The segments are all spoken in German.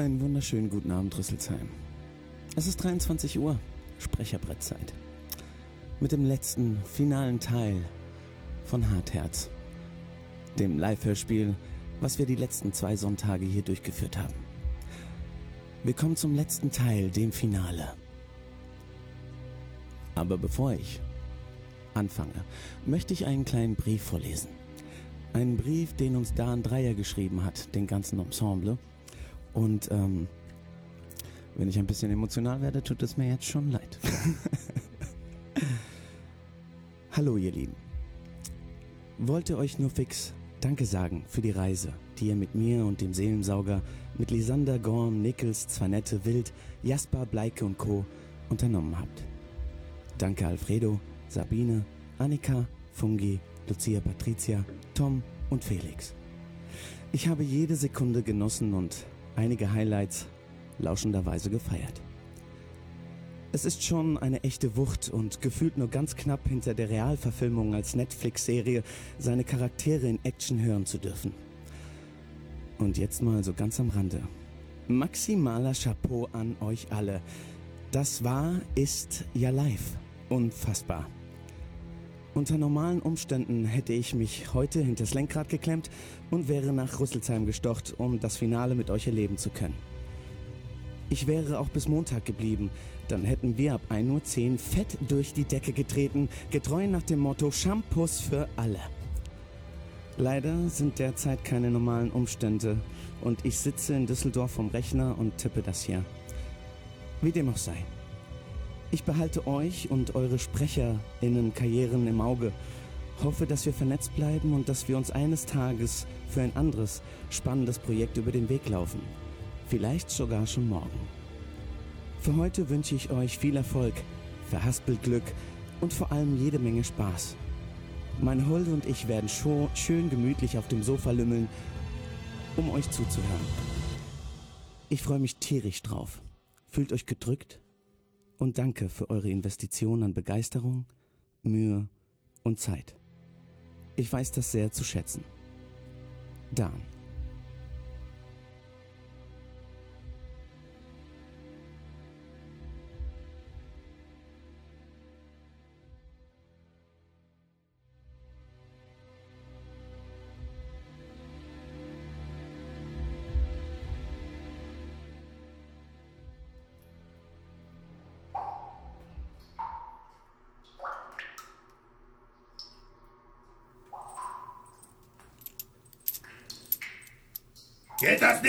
Einen wunderschönen guten Abend, Rüsselsheim. Es ist 23 Uhr, Sprecherbrettzeit. Mit dem letzten, finalen Teil von Hartherz. Dem Live-Hörspiel, was wir die letzten zwei Sonntage hier durchgeführt haben. Wir kommen zum letzten Teil, dem Finale. Aber bevor ich anfange, möchte ich einen kleinen Brief vorlesen. Einen Brief, den uns Dan Dreier geschrieben hat, den ganzen Ensemble. Und ähm, wenn ich ein bisschen emotional werde, tut es mir jetzt schon leid. Hallo ihr Lieben. Wollte euch nur fix Danke sagen für die Reise, die ihr mit mir und dem Seelensauger, mit Lisander, Gorm, Nichols, Zwanette, Wild, Jasper, Bleike und Co. unternommen habt. Danke Alfredo, Sabine, Annika, Fungi, Lucia Patricia, Tom und Felix. Ich habe jede Sekunde genossen und einige Highlights lauschenderweise gefeiert. Es ist schon eine echte Wucht und gefühlt nur ganz knapp hinter der Realverfilmung als Netflix-Serie seine Charaktere in Action hören zu dürfen. Und jetzt mal so ganz am Rande. Maximaler Chapeau an euch alle. Das war, ist ja live. Unfassbar. Unter normalen Umständen hätte ich mich heute hinters Lenkrad geklemmt und wäre nach Rüsselsheim gestocht, um das Finale mit euch erleben zu können. Ich wäre auch bis Montag geblieben, dann hätten wir ab 1.10 Uhr fett durch die Decke getreten, getreu nach dem Motto Shampoos für alle. Leider sind derzeit keine normalen Umstände und ich sitze in Düsseldorf vom Rechner und tippe das hier. Wie dem auch sei. Ich behalte euch und eure SprecherInnen-Karrieren im Auge. Hoffe, dass wir vernetzt bleiben und dass wir uns eines Tages für ein anderes, spannendes Projekt über den Weg laufen. Vielleicht sogar schon morgen. Für heute wünsche ich euch viel Erfolg, verhaspelt Glück und vor allem jede Menge Spaß. Mein Huld und ich werden schön gemütlich auf dem Sofa lümmeln, um euch zuzuhören. Ich freue mich tierisch drauf. Fühlt euch gedrückt und danke für eure Investition an Begeisterung, Mühe und Zeit. Ich weiß das sehr zu schätzen. Dan.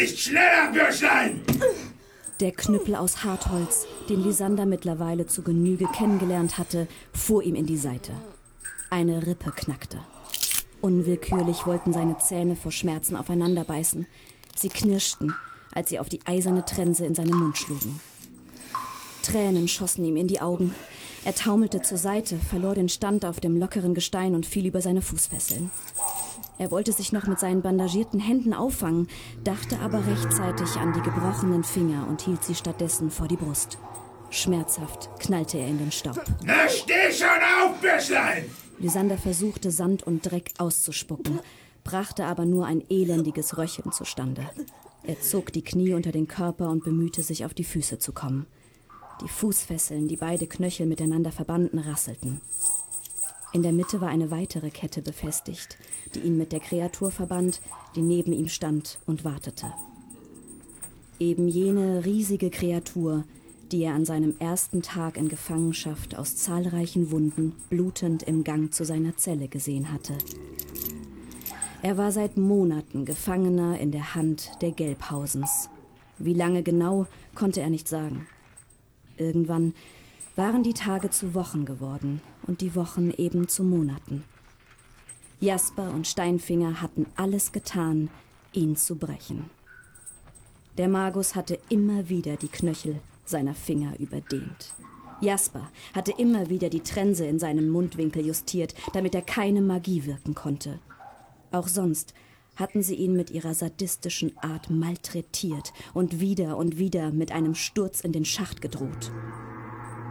Nicht schneller, Bürschlein? Der Knüppel aus Hartholz, den Lisander mittlerweile zu Genüge kennengelernt hatte, fuhr ihm in die Seite. Eine Rippe knackte. Unwillkürlich wollten seine Zähne vor Schmerzen aufeinander beißen. Sie knirschten, als sie auf die eiserne Trense in seinen Mund schlugen. Tränen schossen ihm in die Augen. Er taumelte zur Seite, verlor den Stand auf dem lockeren Gestein und fiel über seine Fußfesseln. Er wollte sich noch mit seinen bandagierten Händen auffangen, dachte aber rechtzeitig an die gebrochenen Finger und hielt sie stattdessen vor die Brust. Schmerzhaft knallte er in den Staub. Na, steh schon auf, Büschlein! Lysander versuchte, Sand und Dreck auszuspucken, brachte aber nur ein elendiges Röcheln zustande. Er zog die Knie unter den Körper und bemühte sich, auf die Füße zu kommen. Die Fußfesseln, die beide Knöchel miteinander verbanden, rasselten. In der Mitte war eine weitere Kette befestigt, die ihn mit der Kreatur verband, die neben ihm stand und wartete. Eben jene riesige Kreatur, die er an seinem ersten Tag in Gefangenschaft aus zahlreichen Wunden blutend im Gang zu seiner Zelle gesehen hatte. Er war seit Monaten Gefangener in der Hand der Gelbhausens. Wie lange genau, konnte er nicht sagen. Irgendwann waren die Tage zu Wochen geworden und die Wochen eben zu Monaten. Jasper und Steinfinger hatten alles getan, ihn zu brechen. Der Magus hatte immer wieder die Knöchel seiner Finger überdehnt. Jasper hatte immer wieder die Trense in seinem Mundwinkel justiert, damit er keine Magie wirken konnte. Auch sonst hatten sie ihn mit ihrer sadistischen Art malträtiert und wieder und wieder mit einem Sturz in den Schacht gedroht.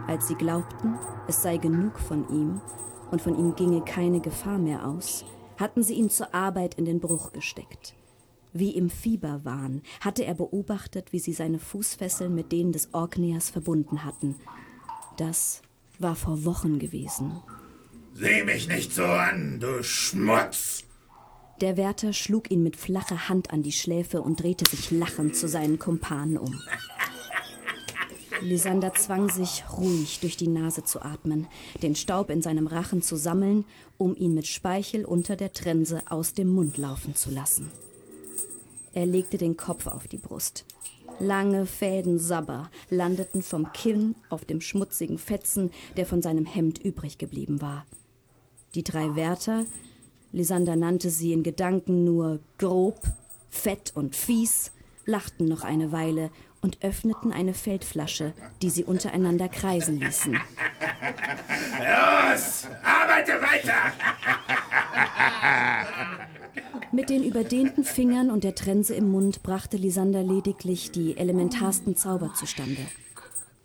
Als sie glaubten, es sei genug von ihm und von ihm ginge keine Gefahr mehr aus, hatten sie ihn zur Arbeit in den Bruch gesteckt. Wie im Fieberwahn hatte er beobachtet, wie sie seine Fußfesseln mit denen des Orkneers verbunden hatten. Das war vor Wochen gewesen. Sieh mich nicht so an, du Schmutz! Der Wärter schlug ihn mit flacher Hand an die Schläfe und drehte sich lachend zu seinen Kumpanen um. Lysander zwang sich, ruhig durch die Nase zu atmen, den Staub in seinem Rachen zu sammeln, um ihn mit Speichel unter der Trense aus dem Mund laufen zu lassen. Er legte den Kopf auf die Brust. Lange Fäden Sabber landeten vom Kinn auf dem schmutzigen Fetzen, der von seinem Hemd übrig geblieben war. Die drei Wärter, Lysander nannte sie in Gedanken nur grob, fett und fies, lachten noch eine Weile und öffneten eine Feldflasche, die sie untereinander kreisen ließen. Los, arbeite weiter! Mit den überdehnten Fingern und der Trense im Mund brachte Lysander lediglich die elementarsten Zauber zustande.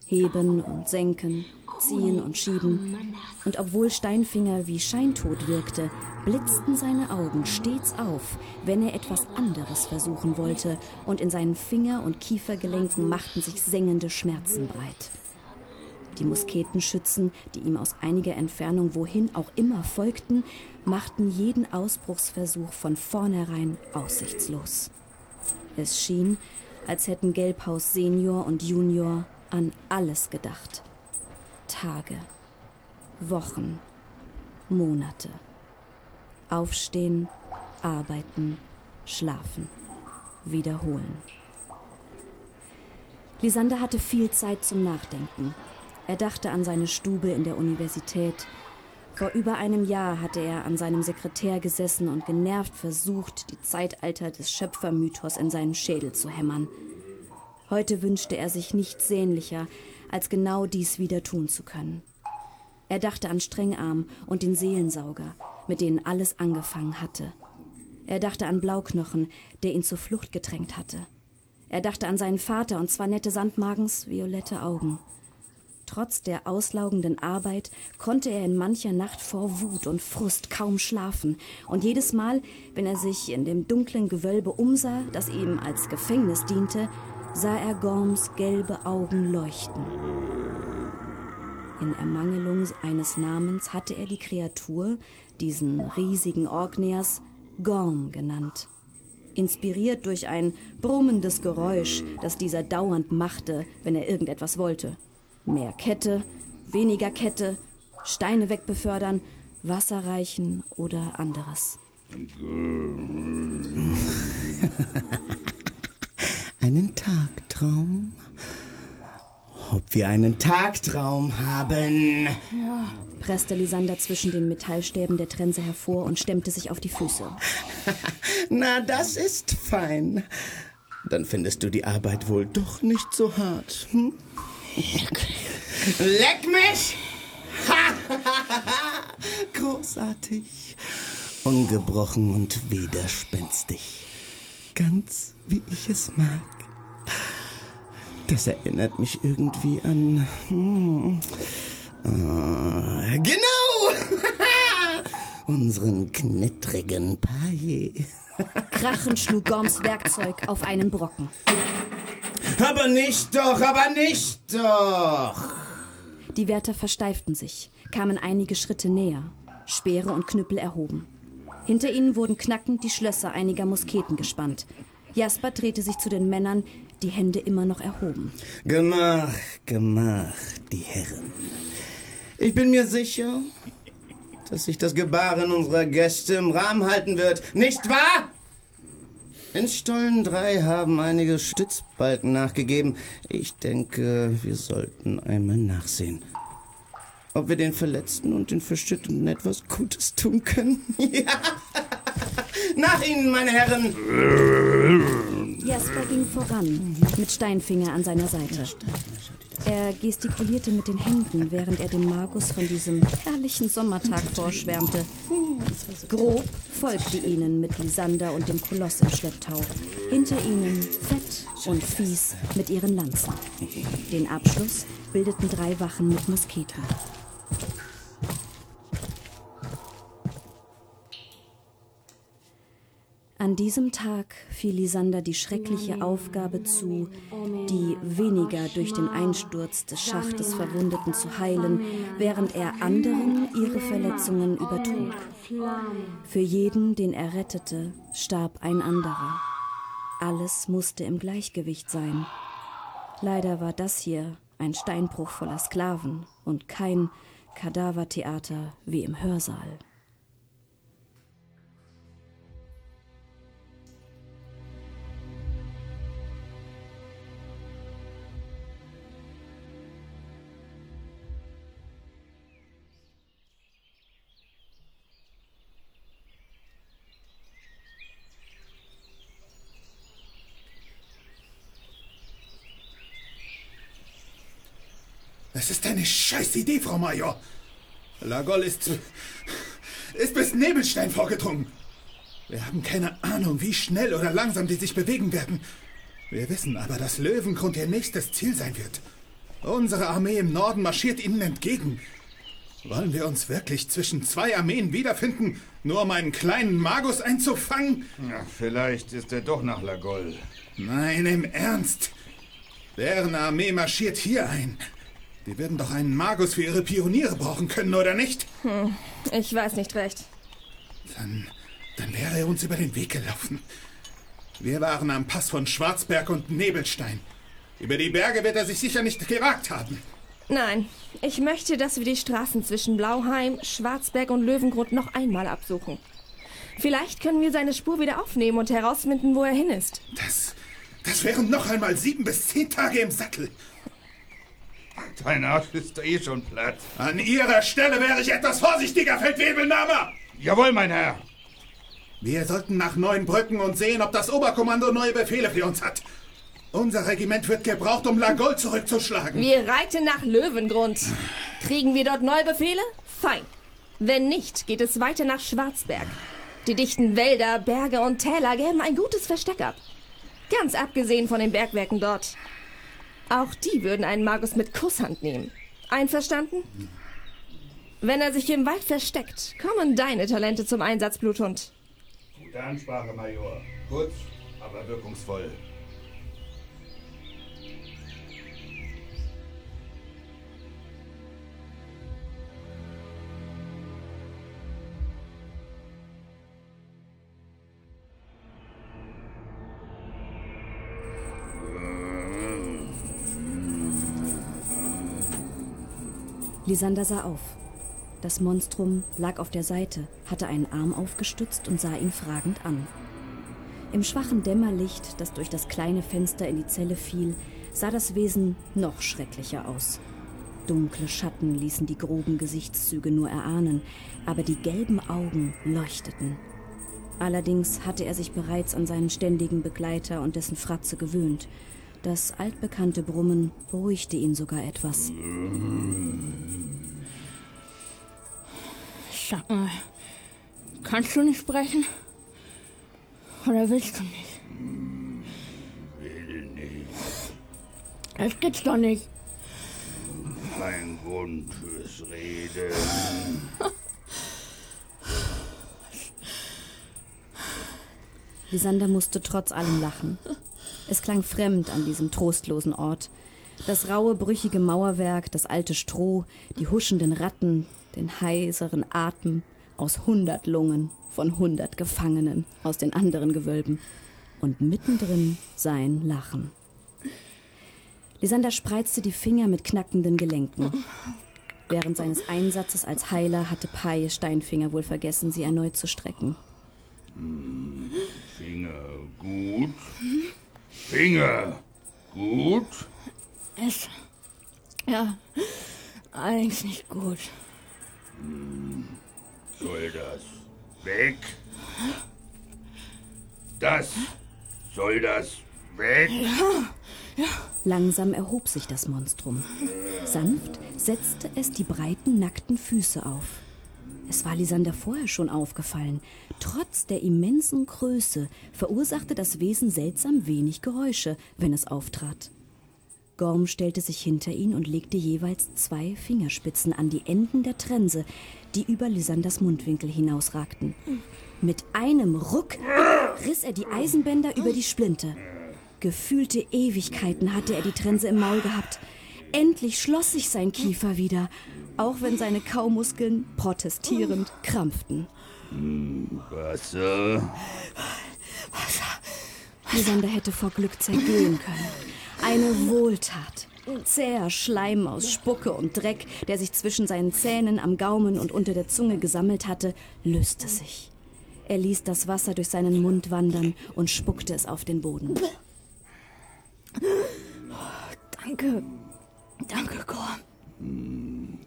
Heben und senken, ziehen und schieben. Und obwohl Steinfinger wie scheintot wirkte, blitzten seine Augen stets auf, wenn er etwas anderes versuchen wollte, und in seinen Finger- und Kiefergelenken machten sich sengende Schmerzen breit. Die Musketenschützen, die ihm aus einiger Entfernung wohin auch immer folgten, machten jeden Ausbruchsversuch von vornherein aussichtslos. Es schien, als hätten Gelbhaus Senior und Junior an alles gedacht. Tage, Wochen, Monate. Aufstehen, arbeiten, schlafen, wiederholen. Lysander hatte viel Zeit zum Nachdenken. Er dachte an seine Stube in der Universität. Vor über einem Jahr hatte er an seinem Sekretär gesessen und genervt versucht, die Zeitalter des Schöpfermythos in seinen Schädel zu hämmern. Heute wünschte er sich nichts sehnlicher, als genau dies wieder tun zu können. Er dachte an Strengarm und den Seelensauger, mit denen alles angefangen hatte. Er dachte an Blauknochen, der ihn zur Flucht gedrängt hatte. Er dachte an seinen Vater und zwar nette Sandmagens violette Augen. Trotz der auslaugenden Arbeit konnte er in mancher Nacht vor Wut und Frust kaum schlafen, und jedes Mal, wenn er sich in dem dunklen Gewölbe umsah, das ihm als Gefängnis diente, sah er Gorms gelbe Augen leuchten. In Ermangelung eines Namens hatte er die Kreatur, diesen riesigen Orkneas, Gorm genannt. Inspiriert durch ein brummendes Geräusch, das dieser dauernd machte, wenn er irgendetwas wollte. Mehr Kette, weniger Kette, Steine wegbefördern, Wasser reichen oder anderes. einen Tagtraum? Ob wir einen Tagtraum haben? Ja, presste Lysander zwischen den Metallstäben der Trense hervor und stemmte sich auf die Füße. Na, das ist fein. Dann findest du die Arbeit wohl doch nicht so hart. Hm? Leck mich! Großartig. Ungebrochen und widerspenstig. Ganz wie ich es mag. Das erinnert mich irgendwie an. Hm, äh, genau! Unseren knittrigen Paille. Krachend schlug Gorms Werkzeug auf einen Brocken. Aber nicht doch, aber nicht doch! Die Wärter versteiften sich, kamen einige Schritte näher, Speere und Knüppel erhoben. Hinter ihnen wurden knackend die Schlösser einiger Musketen gespannt. Jasper drehte sich zu den Männern, die Hände immer noch erhoben. Gemach, gemach, die Herren. Ich bin mir sicher, dass sich das Gebaren unserer Gäste im Rahmen halten wird. Nicht wahr? In Stollen 3 haben einige Stützbalken nachgegeben. Ich denke, wir sollten einmal nachsehen. Ob wir den Verletzten und den Verschütteten etwas Gutes tun können? ja! Nach Ihnen, meine Herren! Jasper ging voran, mit Steinfinger an seiner Seite. Er gestikulierte mit den Händen, während er dem Magus von diesem herrlichen Sommertag vorschwärmte. Grob folgte ihnen mit Lysander und dem Koloss im Schlepptau. Hinter ihnen fett und fies mit ihren Lanzen. Den Abschluss bildeten drei Wachen mit Musketen. An diesem Tag fiel Lisander die schreckliche Aufgabe zu, die weniger durch den Einsturz des Schachtes Verwundeten zu heilen, während er anderen ihre Verletzungen übertrug. Für jeden, den er rettete, starb ein anderer. Alles musste im Gleichgewicht sein. Leider war das hier ein Steinbruch voller Sklaven und kein Kadavertheater wie im Hörsaal. Das ist eine scheiß Idee, Frau Major. Lagol ist, ist bis Nebelstein vorgedrungen. Wir haben keine Ahnung, wie schnell oder langsam die sich bewegen werden. Wir wissen aber, dass Löwengrund ihr nächstes Ziel sein wird. Unsere Armee im Norden marschiert ihnen entgegen. Wollen wir uns wirklich zwischen zwei Armeen wiederfinden, nur um einen kleinen Magus einzufangen? Ja, vielleicht ist er doch nach Lagol. Nein, im Ernst. Deren Armee marschiert hier ein. Die werden doch einen Magus für ihre Pioniere brauchen können, oder nicht? Hm, ich weiß nicht recht. Dann, dann wäre er uns über den Weg gelaufen. Wir waren am Pass von Schwarzberg und Nebelstein. Über die Berge wird er sich sicher nicht gewagt haben. Nein, ich möchte, dass wir die Straßen zwischen Blauheim, Schwarzberg und Löwengrund noch einmal absuchen. Vielleicht können wir seine Spur wieder aufnehmen und herausfinden, wo er hin ist. Das, das wären noch einmal sieben bis zehn Tage im Sattel. Dein Arsch ist eh schon platt. An Ihrer Stelle wäre ich etwas vorsichtiger, Feldwebelnahme! Jawohl, mein Herr! Wir sollten nach Neuenbrücken und sehen, ob das Oberkommando neue Befehle für uns hat. Unser Regiment wird gebraucht, um Lagol zurückzuschlagen. Wir reiten nach Löwengrund. Kriegen wir dort neue Befehle? Fein. Wenn nicht, geht es weiter nach Schwarzberg. Die dichten Wälder, Berge und Täler geben ein gutes Versteck ab. Ganz abgesehen von den Bergwerken dort. Auch die würden einen Magus mit Kusshand nehmen. Einverstanden? Wenn er sich im Wald versteckt, kommen deine Talente zum Einsatz, Bluthund. Gute Ansprache, Major. Kurz, aber wirkungsvoll. Lisander sah auf. Das Monstrum lag auf der Seite, hatte einen Arm aufgestützt und sah ihn fragend an. Im schwachen Dämmerlicht, das durch das kleine Fenster in die Zelle fiel, sah das Wesen noch schrecklicher aus. Dunkle Schatten ließen die groben Gesichtszüge nur erahnen, aber die gelben Augen leuchteten. Allerdings hatte er sich bereits an seinen ständigen Begleiter und dessen Fratze gewöhnt. Das altbekannte Brummen beruhigte ihn sogar etwas. Sag mal, kannst du nicht sprechen? Oder willst du nicht? Will nicht. Das geht's doch nicht. Kein Grund fürs Reden. Lisander musste trotz allem lachen. Es klang fremd an diesem trostlosen Ort. Das raue, brüchige Mauerwerk, das alte Stroh, die huschenden Ratten, den heiseren Atem aus hundert Lungen von hundert Gefangenen aus den anderen Gewölben und mittendrin sein Lachen. Lysander spreizte die Finger mit knackenden Gelenken. Während seines Einsatzes als Heiler hatte Pai Steinfinger wohl vergessen, sie erneut zu strecken. Finger gut. Finger gut. Es. Ja, allerdings nicht gut. Soll das weg? Das soll das weg? Langsam erhob sich das Monstrum. Sanft setzte es die breiten, nackten Füße auf. Es war Lisander vorher schon aufgefallen. Trotz der immensen Größe verursachte das Wesen seltsam wenig Geräusche, wenn es auftrat. Gorm stellte sich hinter ihn und legte jeweils zwei Fingerspitzen an die Enden der Trense, die über Lysanders Mundwinkel hinausragten. Mit einem Ruck riss er die Eisenbänder über die Splinte. Gefühlte Ewigkeiten hatte er die Trense im Maul gehabt. Endlich schloss sich sein Kiefer wieder, auch wenn seine Kaumuskeln protestierend krampften. Wasser. Lysander hätte vor Glück zergehen können. Eine Wohltat. Zäher Schleim aus Spucke und Dreck, der sich zwischen seinen Zähnen, am Gaumen und unter der Zunge gesammelt hatte, löste sich. Er ließ das Wasser durch seinen Mund wandern und spuckte es auf den Boden. Danke. Danke, Gorm.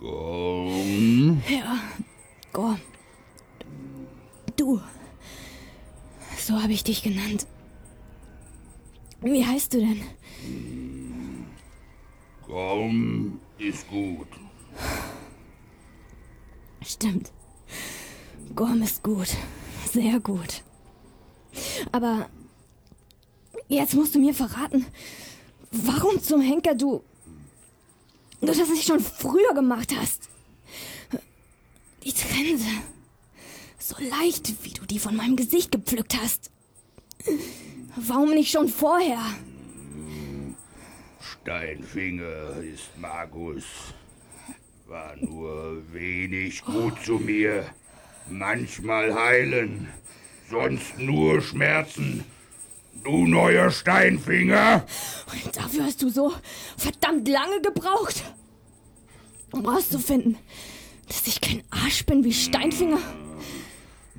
Komm. Ja, Gorm. Du. So habe ich dich genannt. Wie heißt du denn? Komm, ist gut. Stimmt. Gorm ist gut. Sehr gut. Aber jetzt musst du mir verraten, warum zum Henker du, du das nicht schon früher gemacht hast. Die Trense. So leicht, wie du die von meinem Gesicht gepflückt hast. Warum nicht schon vorher? Steinfinger ist Magus. War nur wenig gut zu mir. Manchmal heilen, sonst nur Schmerzen. Du neuer Steinfinger! Und dafür hast du so verdammt lange gebraucht, um rauszufinden, dass ich kein Arsch bin wie Steinfinger.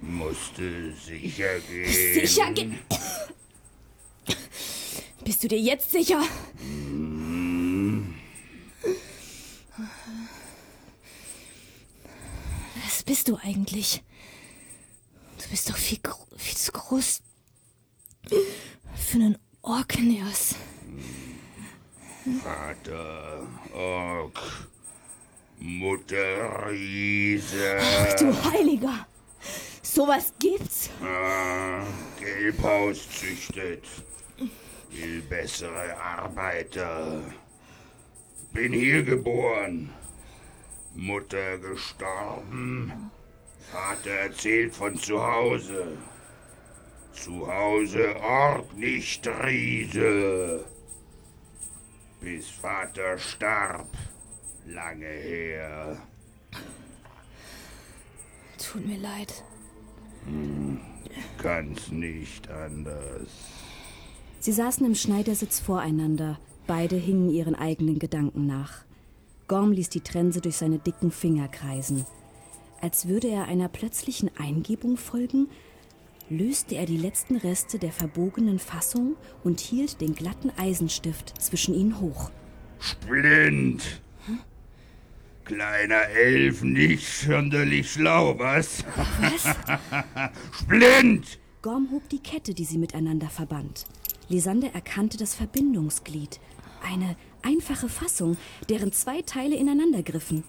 Musste sicher gehen. Sicher ge Bist du dir jetzt sicher? Was bist du eigentlich? Du bist doch viel, viel zu groß für einen Orkneas. Vater Ork. Mutter Riese. Ach du Heiliger! Sowas gibt's? Ah, Gelbhaus züchtet. Will bessere Arbeiter. Bin hier geboren. Mutter gestorben. Vater erzählt von zu Hause. Zu Hause Ort, nicht Riese. Bis Vater starb. Lange her. Tut mir leid. Kann's nicht anders. Sie saßen im Schneidersitz voreinander. Beide hingen ihren eigenen Gedanken nach. Gorm ließ die Trense durch seine dicken Finger kreisen. Als würde er einer plötzlichen Eingebung folgen, löste er die letzten Reste der verbogenen Fassung und hielt den glatten Eisenstift zwischen ihnen hoch. Splint! Kleiner Elf, nicht sonderlich schlau, was? Was? Splint! Gorm hob die Kette, die sie miteinander verband. Lysander erkannte das Verbindungsglied. Eine einfache Fassung, deren zwei Teile ineinander griffen.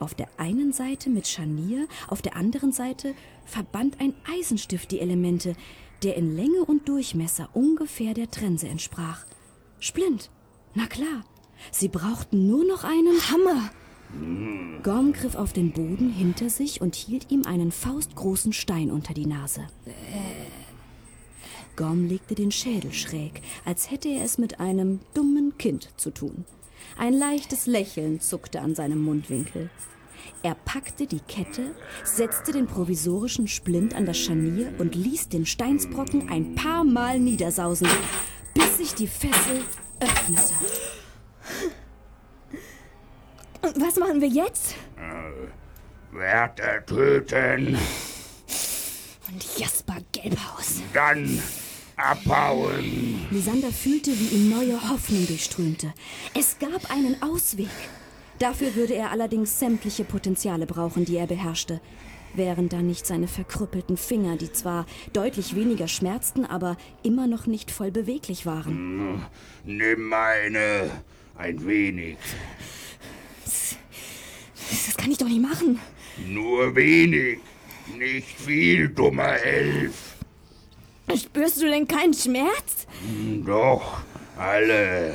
Auf der einen Seite mit Scharnier, auf der anderen Seite verband ein Eisenstift die Elemente, der in Länge und Durchmesser ungefähr der Trense entsprach. Splint, na klar. Sie brauchten nur noch einen Hammer! Gorm griff auf den Boden hinter sich und hielt ihm einen faustgroßen Stein unter die Nase. Gorm legte den Schädel schräg, als hätte er es mit einem dummen Kind zu tun. Ein leichtes Lächeln zuckte an seinem Mundwinkel. Er packte die Kette, setzte den provisorischen Splint an das Scharnier und ließ den Steinsbrocken ein paar Mal niedersausen, bis sich die Fessel öffnete. Und was machen wir jetzt? Wärter töten, Und Jasper Gelbhaus. dann abhauen. Lysander fühlte, wie ihm neue Hoffnung durchströmte. Es gab einen Ausweg. Dafür würde er allerdings sämtliche Potenziale brauchen, die er beherrschte. Wären da nicht seine verkrüppelten Finger, die zwar deutlich weniger schmerzten, aber immer noch nicht voll beweglich waren. Nimm meine, ein wenig, Das kann ich doch nicht machen. nur wenig, nicht viel, dummer Elf. Spürst du denn keinen Schmerz? Doch, alle.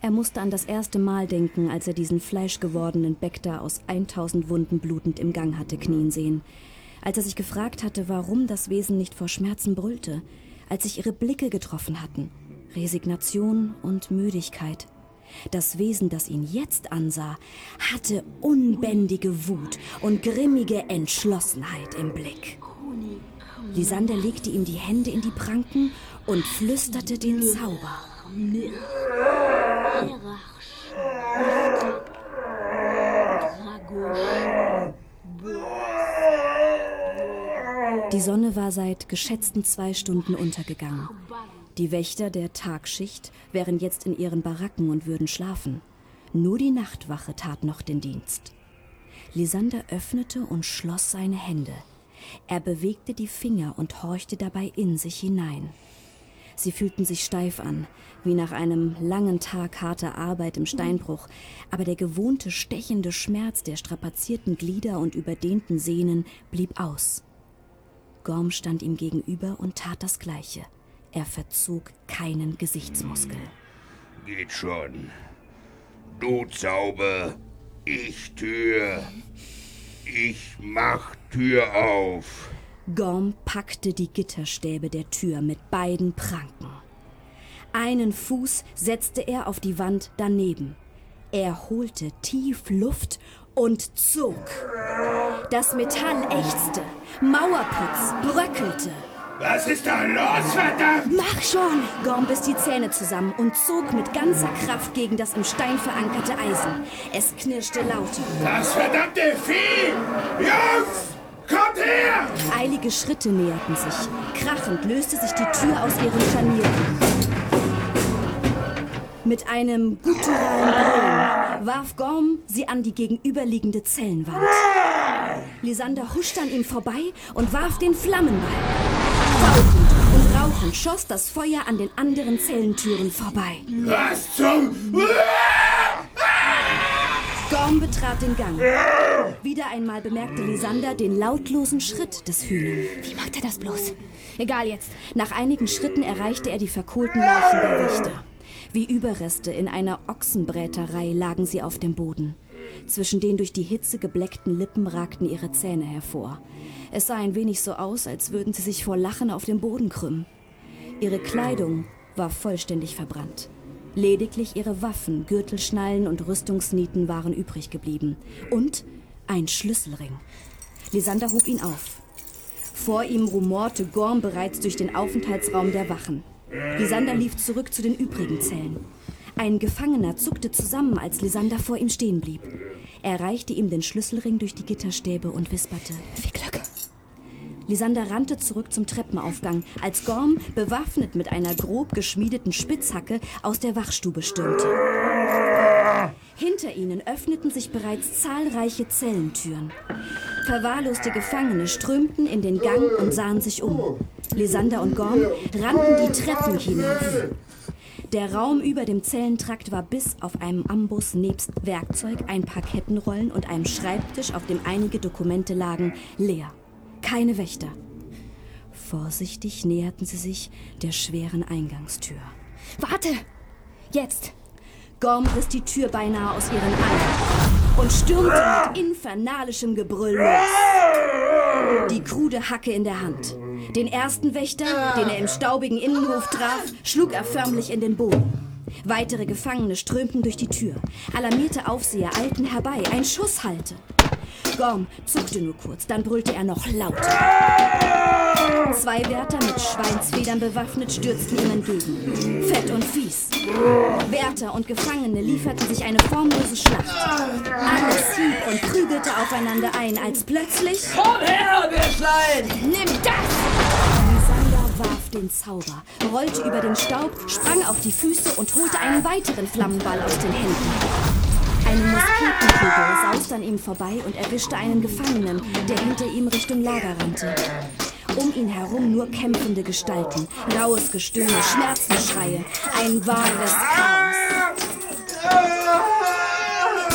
Er musste an das erste Mal denken, als er diesen fleischgewordenen Bekter aus 1000 Wunden blutend im Gang hatte knien sehen. Als er sich gefragt hatte, warum das Wesen nicht vor Schmerzen brüllte, als sich ihre Blicke getroffen hatten, Resignation und Müdigkeit. Das Wesen, das ihn jetzt ansah, hatte unbändige Wut und grimmige Entschlossenheit im Blick. Lisander legte ihm die Hände in die Pranken und flüsterte den Zauber. Die Sonne war seit geschätzten zwei Stunden untergegangen. Die Wächter der Tagschicht wären jetzt in ihren Baracken und würden schlafen. Nur die Nachtwache tat noch den Dienst. Lisander öffnete und schloss seine Hände. Er bewegte die Finger und horchte dabei in sich hinein. Sie fühlten sich steif an, wie nach einem langen Tag harter Arbeit im Steinbruch, aber der gewohnte stechende Schmerz der strapazierten Glieder und überdehnten Sehnen blieb aus. Gorm stand ihm gegenüber und tat das Gleiche. Er verzog keinen Gesichtsmuskel. Geht schon. Du Zauber, ich Tür. Ich mach Tür auf. Gorm packte die Gitterstäbe der Tür mit beiden Pranken. Einen Fuß setzte er auf die Wand daneben. Er holte tief Luft und zog. Das Metall ächzte, Mauerputz bröckelte. Was ist da los, verdammt? Mach schon! Gorm biss die Zähne zusammen und zog mit ganzer Kraft gegen das im Stein verankerte Eisen. Es knirschte lauter. Das verdammte Vieh! Jungs! Kommt her! Eilige Schritte näherten sich. Krachend löste sich die Tür aus ihren Scharnieren. Mit einem gutturalen Brüllen warf Gorm sie an die gegenüberliegende Zellenwand. Lisander huschte an ihm vorbei und warf den Flammenball. Und rauchend schoss das Feuer an den anderen Zellentüren vorbei. Was zum... Gorm betrat den Gang. Wieder einmal bemerkte Lisander den lautlosen Schritt des Hühnen. Wie macht er das bloß? Egal jetzt. Nach einigen Schritten erreichte er die verkohlten Leichen der Wächter. Wie Überreste in einer Ochsenbräterei lagen sie auf dem Boden. Zwischen den durch die Hitze gebleckten Lippen ragten ihre Zähne hervor. Es sah ein wenig so aus, als würden sie sich vor Lachen auf dem Boden krümmen. Ihre Kleidung war vollständig verbrannt. Lediglich ihre Waffen, Gürtelschnallen und Rüstungsnieten waren übrig geblieben. Und ein Schlüsselring. Lisander hob ihn auf. Vor ihm rumorte Gorm bereits durch den Aufenthaltsraum der Wachen. Lisander lief zurück zu den übrigen Zellen. Ein Gefangener zuckte zusammen, als Lisander vor ihm stehen blieb. Er reichte ihm den Schlüsselring durch die Gitterstäbe und wisperte. Viel Glück. Lisander rannte zurück zum Treppenaufgang, als Gorm, bewaffnet mit einer grob geschmiedeten Spitzhacke, aus der Wachstube stürmte. Hinter ihnen öffneten sich bereits zahlreiche Zellentüren. Verwahrloste Gefangene strömten in den Gang und sahen sich um. Lisander und Gorm rannten die Treppen hinauf. Der Raum über dem Zellentrakt war bis auf einem Ambus nebst Werkzeug, ein paar Kettenrollen und einem Schreibtisch, auf dem einige Dokumente lagen, leer. Keine Wächter. Vorsichtig näherten sie sich der schweren Eingangstür. Warte! Jetzt! Gorm riss die Tür beinahe aus ihren Eiern und stürmte mit infernalischem Gebrüll los. Die krude Hacke in der Hand. Den ersten Wächter, den er im staubigen Innenhof traf, schlug er förmlich in den Boden. Weitere Gefangene strömten durch die Tür. Alarmierte Aufseher eilten herbei. Ein Schuss hallte. Gorm zuckte nur kurz, dann brüllte er noch lauter. Zwei Wärter mit Schweinsfedern bewaffnet stürzten ihm entgegen. Fett und fies. Wärter und Gefangene lieferten sich eine formlose Schlacht. Alles hieb und prügelte aufeinander ein, als plötzlich... Komm her, Bärschlein! Nimm das! Warf den Zauber, rollte über den Staub, sprang auf die Füße und holte einen weiteren Flammenball aus den Händen. Eine Musketenkugel sauste an ihm vorbei und erwischte einen Gefangenen, der hinter ihm Richtung Lager rannte. Um ihn herum nur kämpfende Gestalten, raues Gestöhne, Schmerzensschreie, ein wahres Chaos.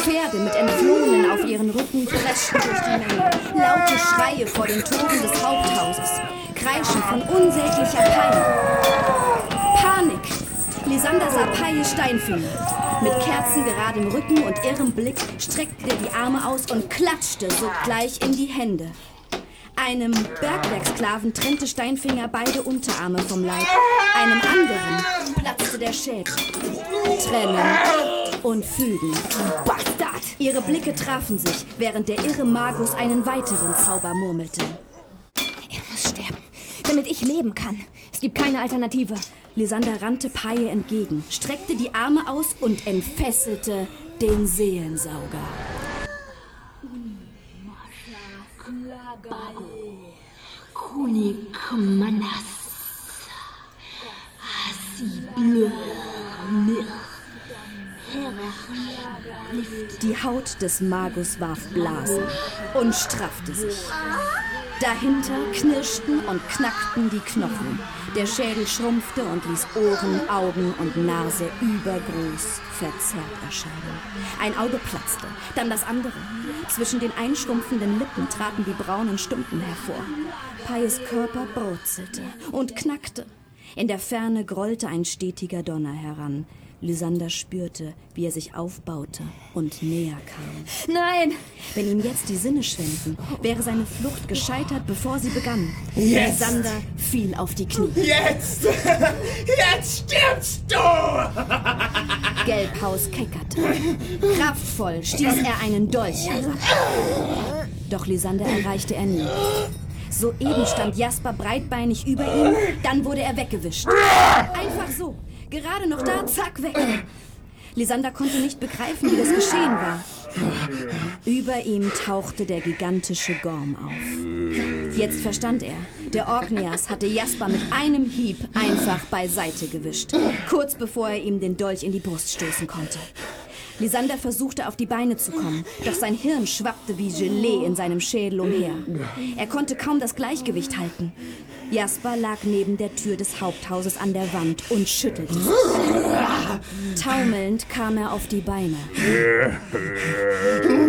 Pferde mit Entflohenen auf ihren Rücken preschten durch die Menge. Laute Schreie vor den Toren des Haupthauses. Kreischen von unsäglicher Pein. Sah Paie Steinfinger. Mit kerzengeradem Rücken und irrem Blick streckte er die Arme aus und klatschte sogleich in die Hände. Einem Bergwerksklaven trennte Steinfinger beide Unterarme vom Leib. Einem anderen platzte der Schädel. Trennen und fügen. Bastard! Ihre Blicke trafen sich, während der irre Magus einen weiteren Zauber murmelte. Er muss sterben, damit ich leben kann. Es gibt keine Alternative. Lysander rannte Paie entgegen, streckte die Arme aus und entfesselte den Seelensauger. Die Haut des Magus warf Blasen und straffte sich. Dahinter knirschten und knackten die Knochen. Der Schädel schrumpfte und ließ Ohren, Augen und Nase übergroß verzerrt erscheinen. Ein Auge platzte, dann das andere. Zwischen den einschrumpfenden Lippen traten die braunen Stumpen hervor. Pais Körper brutzelte und knackte. In der Ferne grollte ein stetiger Donner heran. Lysander spürte, wie er sich aufbaute und näher kam. Nein! Wenn ihm jetzt die Sinne schwenden, wäre seine Flucht gescheitert, bevor sie begann. Yes. Lysander fiel auf die Knie. Jetzt! Jetzt stirbst du! Gelbhaus keckerte. Kraftvoll stieß er einen Dolch herab. Doch Lysander erreichte er nie. Soeben stand Jasper breitbeinig über ihm, dann wurde er weggewischt. Einfach so. Gerade noch da, zack, weg. Lysander konnte nicht begreifen, wie das geschehen war. Über ihm tauchte der gigantische Gorm auf. Jetzt verstand er. Der Orkneas hatte Jasper mit einem Hieb einfach beiseite gewischt, kurz bevor er ihm den Dolch in die Brust stoßen konnte. Lysander versuchte auf die Beine zu kommen, doch sein Hirn schwappte wie Gelee in seinem Schädel umher. Er konnte kaum das Gleichgewicht halten. Jasper lag neben der Tür des Haupthauses an der Wand und schüttelte. Taumelnd kam er auf die Beine.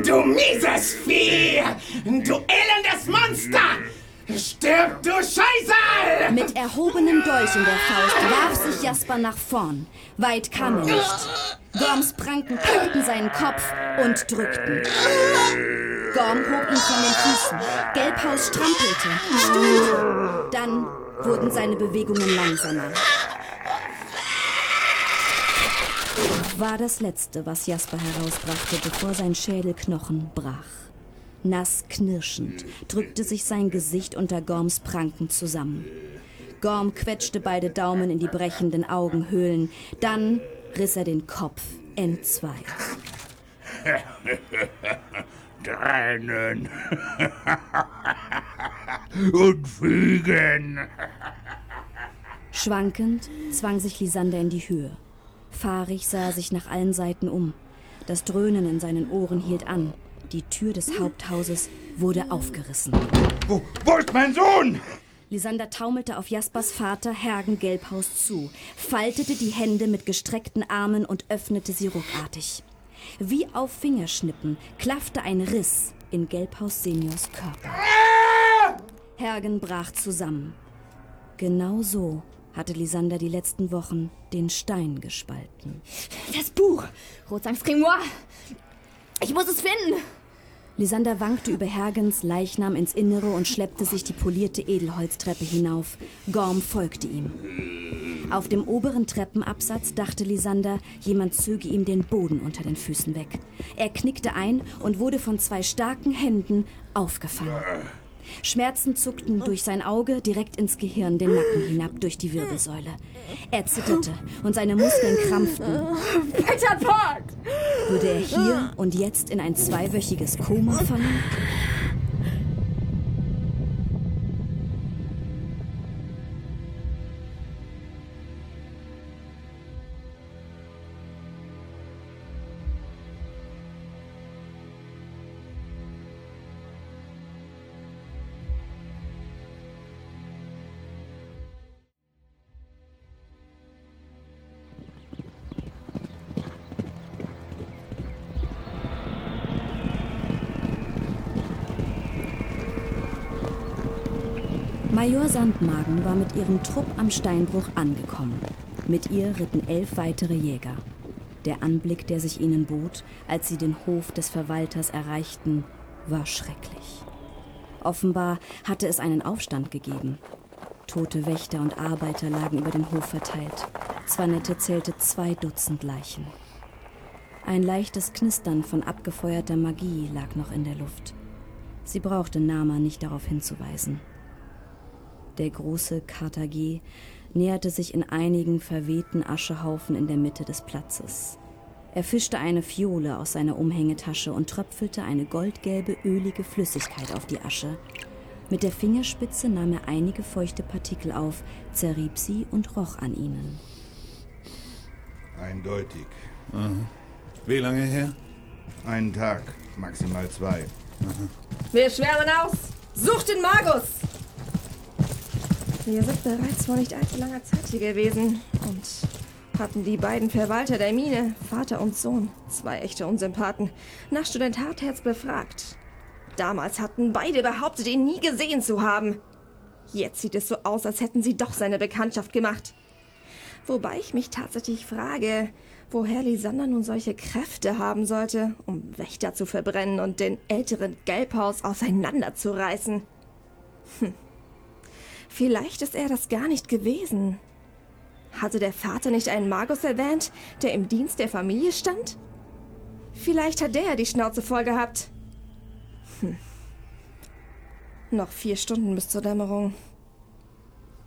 Du mieses Vieh! Du elendes Monster! Stirb, du Scheiße! Mit erhobenem Dolch in der Faust warf sich Jasper nach vorn. Weit kam er nicht. Gorms Pranken packten seinen Kopf und drückten. Gorm hob ihn von den Füßen. Gelbhaus strampelte, stöhnte. Dann wurden seine Bewegungen langsamer. War das Letzte, was Jasper herausbrachte, bevor sein Schädelknochen brach. Nass knirschend drückte sich sein Gesicht unter Gorms Pranken zusammen. Gorm quetschte beide Daumen in die brechenden Augenhöhlen. Dann riss er den Kopf entzwei. Tränen und Fügen. Schwankend zwang sich Lysander in die Höhe. Fahrig sah er sich nach allen Seiten um. Das Dröhnen in seinen Ohren hielt an. Die Tür des Haupthauses wurde aufgerissen. Wo, wo ist mein Sohn? Lysander taumelte auf Jaspers Vater Hergen Gelbhaus zu, faltete die Hände mit gestreckten Armen und öffnete sie ruckartig. Wie auf Fingerschnippen klaffte ein Riss in Gelbhaus Seniors Körper. Hergen brach zusammen. Genau so hatte Lysander die letzten Wochen den Stein gespalten. Das Buch! Rotsangs Grimoire! Ich muss es finden! Lysander wankte über Hergens Leichnam ins Innere und schleppte sich die polierte Edelholztreppe hinauf. Gorm folgte ihm. Auf dem oberen Treppenabsatz dachte Lysander, jemand zöge ihm den Boden unter den Füßen weg. Er knickte ein und wurde von zwei starken Händen aufgefangen. Schmerzen zuckten durch sein Auge direkt ins Gehirn, den Nacken hinab durch die Wirbelsäule. Er zitterte und seine Muskeln krampften. Peter Park! Würde er hier und jetzt in ein zweiwöchiges Koma fallen? Major Sandmagen war mit ihrem Trupp am Steinbruch angekommen. Mit ihr ritten elf weitere Jäger. Der Anblick, der sich ihnen bot, als sie den Hof des Verwalters erreichten, war schrecklich. Offenbar hatte es einen Aufstand gegeben. Tote Wächter und Arbeiter lagen über den Hof verteilt. Zwanette zählte zwei Dutzend Leichen. Ein leichtes Knistern von abgefeuerter Magie lag noch in der Luft. Sie brauchte Nama nicht darauf hinzuweisen. Der große Kartagé näherte sich in einigen verwehten Aschehaufen in der Mitte des Platzes. Er fischte eine Fiole aus seiner Umhängetasche und tröpfelte eine goldgelbe, ölige Flüssigkeit auf die Asche. Mit der Fingerspitze nahm er einige feuchte Partikel auf, zerrieb sie und roch an ihnen. Eindeutig. Wie lange her? Einen Tag, maximal zwei. Wir schwärmen aus. Sucht den Magus! Wir sind bereits vor nicht allzu langer Zeit hier gewesen und hatten die beiden Verwalter der Mine, Vater und Sohn, zwei echte Unsympathen, nach Student Hartherz befragt. Damals hatten beide behauptet, ihn nie gesehen zu haben. Jetzt sieht es so aus, als hätten sie doch seine Bekanntschaft gemacht. Wobei ich mich tatsächlich frage, woher Lisander nun solche Kräfte haben sollte, um Wächter zu verbrennen und den älteren Gelbhaus auseinanderzureißen. Hm. Vielleicht ist er das gar nicht gewesen. Hatte der Vater nicht einen Magus erwähnt, der im Dienst der Familie stand? Vielleicht hat der die Schnauze voll gehabt. Hm. Noch vier Stunden bis zur Dämmerung.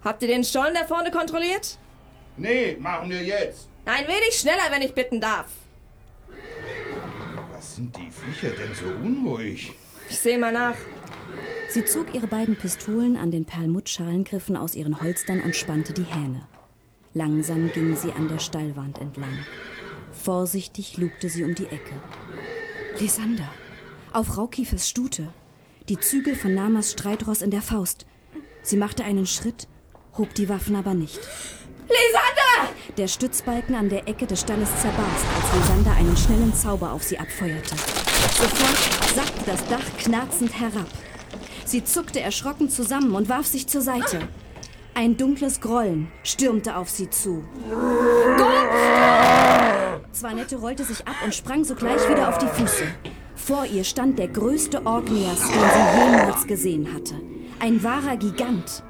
Habt ihr den Stollen da vorne kontrolliert? Nee, machen wir jetzt. Ein wenig schneller, wenn ich bitten darf. Was sind die Viecher denn so unruhig? Ich sehe mal nach. Sie zog ihre beiden Pistolen an den Perlmuttschalenngriffen aus ihren Holstern und spannte die Hähne. Langsam ging sie an der Stallwand entlang. Vorsichtig lugte sie um die Ecke. Lysander, auf Raukiefers Stute. Die Zügel von Namas Streitross in der Faust. Sie machte einen Schritt, hob die Waffen aber nicht. Lysander! Der Stützbalken an der Ecke des Stalles zerbarst, als Lysander einen schnellen Zauber auf sie abfeuerte. Sofort sackte das Dach knarzend herab. Sie zuckte erschrocken zusammen und warf sich zur Seite. Ein dunkles Grollen stürmte auf sie zu. Zwanette rollte sich ab und sprang sogleich wieder auf die Füße. Vor ihr stand der größte Orkneas, den sie jemals gesehen hatte. Ein wahrer Gigant.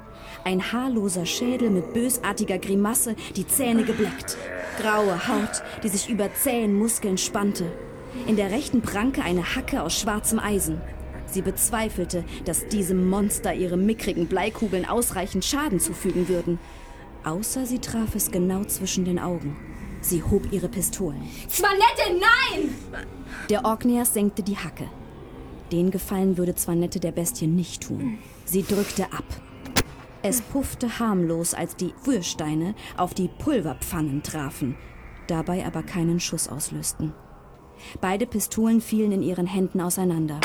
Ein haarloser Schädel mit bösartiger Grimasse, die Zähne gebleckt. Graue Haut, die sich über zähen Muskeln spannte. In der rechten Pranke eine Hacke aus schwarzem Eisen. Sie bezweifelte, dass diesem Monster ihre mickrigen Bleikugeln ausreichend Schaden zufügen würden. Außer sie traf es genau zwischen den Augen. Sie hob ihre Pistolen. Zwanette, nein! Der Orkneas senkte die Hacke. Den Gefallen würde Zwanette der Bestie nicht tun. Sie drückte ab. Es puffte harmlos, als die Feuersteine auf die Pulverpfannen trafen, dabei aber keinen Schuss auslösten. Beide Pistolen fielen in ihren Händen auseinander.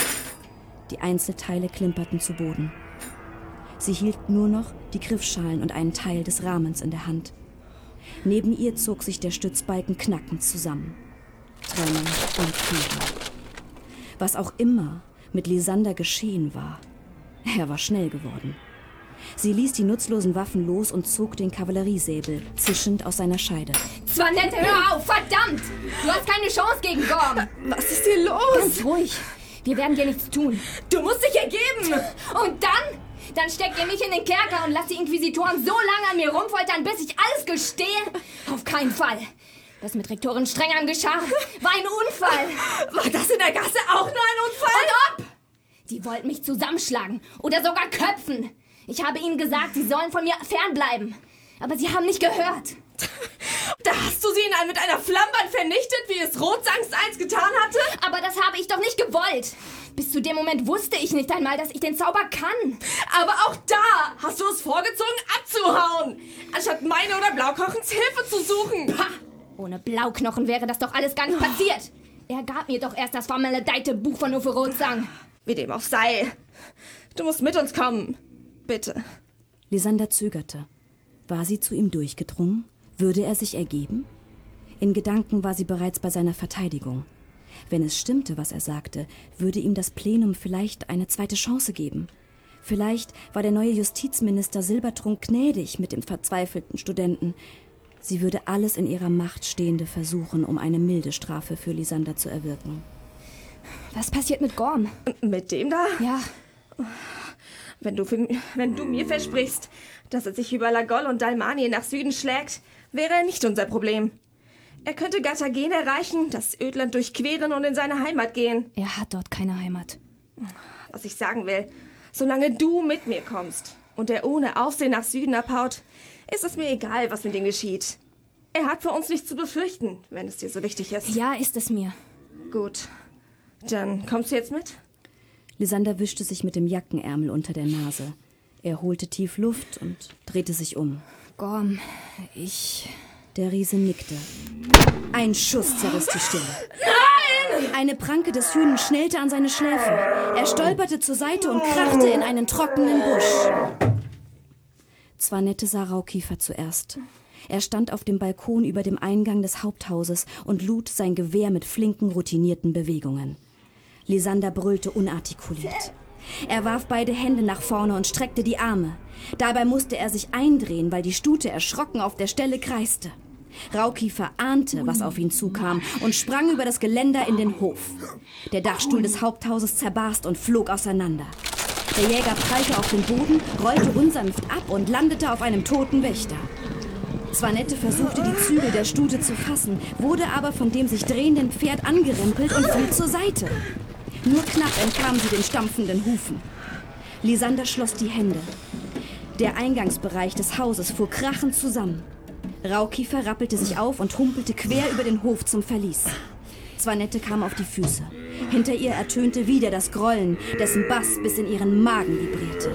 Die Einzelteile klimperten zu Boden. Sie hielt nur noch die Griffschalen und einen Teil des Rahmens in der Hand. Neben ihr zog sich der Stützbalken knackend zusammen. Trennung und Frieden. Was auch immer mit Lysander geschehen war, er war schnell geworden. Sie ließ die nutzlosen Waffen los und zog den Kavalleriesäbel zischend aus seiner Scheide. Zwanette, hör auf! Verdammt! Du hast keine Chance gegen Gorm! Was ist hier los? Ganz ruhig. Wir werden dir nichts tun. Du musst dich ergeben! Und dann? Dann steckt ihr mich in den Kerker und lasst die Inquisitoren so lange an mir rumfoltern, bis ich alles gestehe? Auf keinen Fall. Was mit Rektorin Strengern geschah, war ein Unfall. War das in der Gasse auch nur ein Unfall? Und ob! Die wollten mich zusammenschlagen oder sogar köpfen. Ich habe ihnen gesagt, sie sollen von mir fernbleiben. Aber sie haben nicht gehört. Da hast du sie in ein, mit einer Flammband vernichtet, wie es Rotsangs einst getan hatte? Aber das habe ich doch nicht gewollt. Bis zu dem Moment wusste ich nicht einmal, dass ich den Zauber kann. Aber auch da hast du es vorgezogen, abzuhauen, anstatt meine oder Blaukochens Hilfe zu suchen. Pah! Ohne Blauknochen wäre das doch alles gar nicht passiert. Er gab mir doch erst das vermaledeite Buch von Uwe Rotsang. Wie dem auch sei. Du musst mit uns kommen. Bitte. Lysander zögerte. War sie zu ihm durchgedrungen? Würde er sich ergeben? In Gedanken war sie bereits bei seiner Verteidigung. Wenn es stimmte, was er sagte, würde ihm das Plenum vielleicht eine zweite Chance geben. Vielleicht war der neue Justizminister Silbertrunk gnädig mit dem verzweifelten Studenten. Sie würde alles in ihrer Macht Stehende versuchen, um eine milde Strafe für Lysander zu erwirken. Was passiert mit Gorm? Mit dem da? Ja, Wenn du, für, wenn du mir versprichst, dass er sich über Lagol und Dalmanien nach Süden schlägt, wäre er nicht unser Problem. Er könnte Gatagen erreichen, das Ödland durchqueren und in seine Heimat gehen. Er hat dort keine Heimat. Was ich sagen will, solange du mit mir kommst und er ohne Aufsehen nach Süden abhaut, ist es mir egal, was mit ihm geschieht. Er hat vor uns nichts zu befürchten, wenn es dir so wichtig ist. Ja, ist es mir. Gut. Dann kommst du jetzt mit? Lysander wischte sich mit dem Jackenärmel unter der Nase. Er holte tief Luft und drehte sich um. Gorm, ich. Der Riese nickte. Ein Schuss zerriss die Stille. Nein! Eine Pranke des Hühnen schnellte an seine Schläfe. Er stolperte zur Seite und krachte in einen trockenen Busch. Zwanette sah Raukiefer zuerst. Er stand auf dem Balkon über dem Eingang des Haupthauses und lud sein Gewehr mit flinken, routinierten Bewegungen. Lysander brüllte unartikuliert. Er warf beide Hände nach vorne und streckte die Arme. Dabei musste er sich eindrehen, weil die Stute erschrocken auf der Stelle kreiste. Raukiefer ahnte, was auf ihn zukam und sprang über das Geländer in den Hof. Der Dachstuhl des Haupthauses zerbarst und flog auseinander. Der Jäger prallte auf den Boden, rollte unsanft ab und landete auf einem toten Wächter. Zwanette versuchte, die Zügel der Stute zu fassen, wurde aber von dem sich drehenden Pferd angerempelt und fiel zur Seite. Nur knapp entkam sie den stampfenden Hufen. Lisander schloss die Hände. Der Eingangsbereich des Hauses fuhr krachend zusammen. Raukiefer rappelte sich auf und humpelte quer über den Hof zum Verlies. Zwanette kam auf die Füße. Hinter ihr ertönte wieder das Grollen, dessen Bass bis in ihren Magen vibrierte.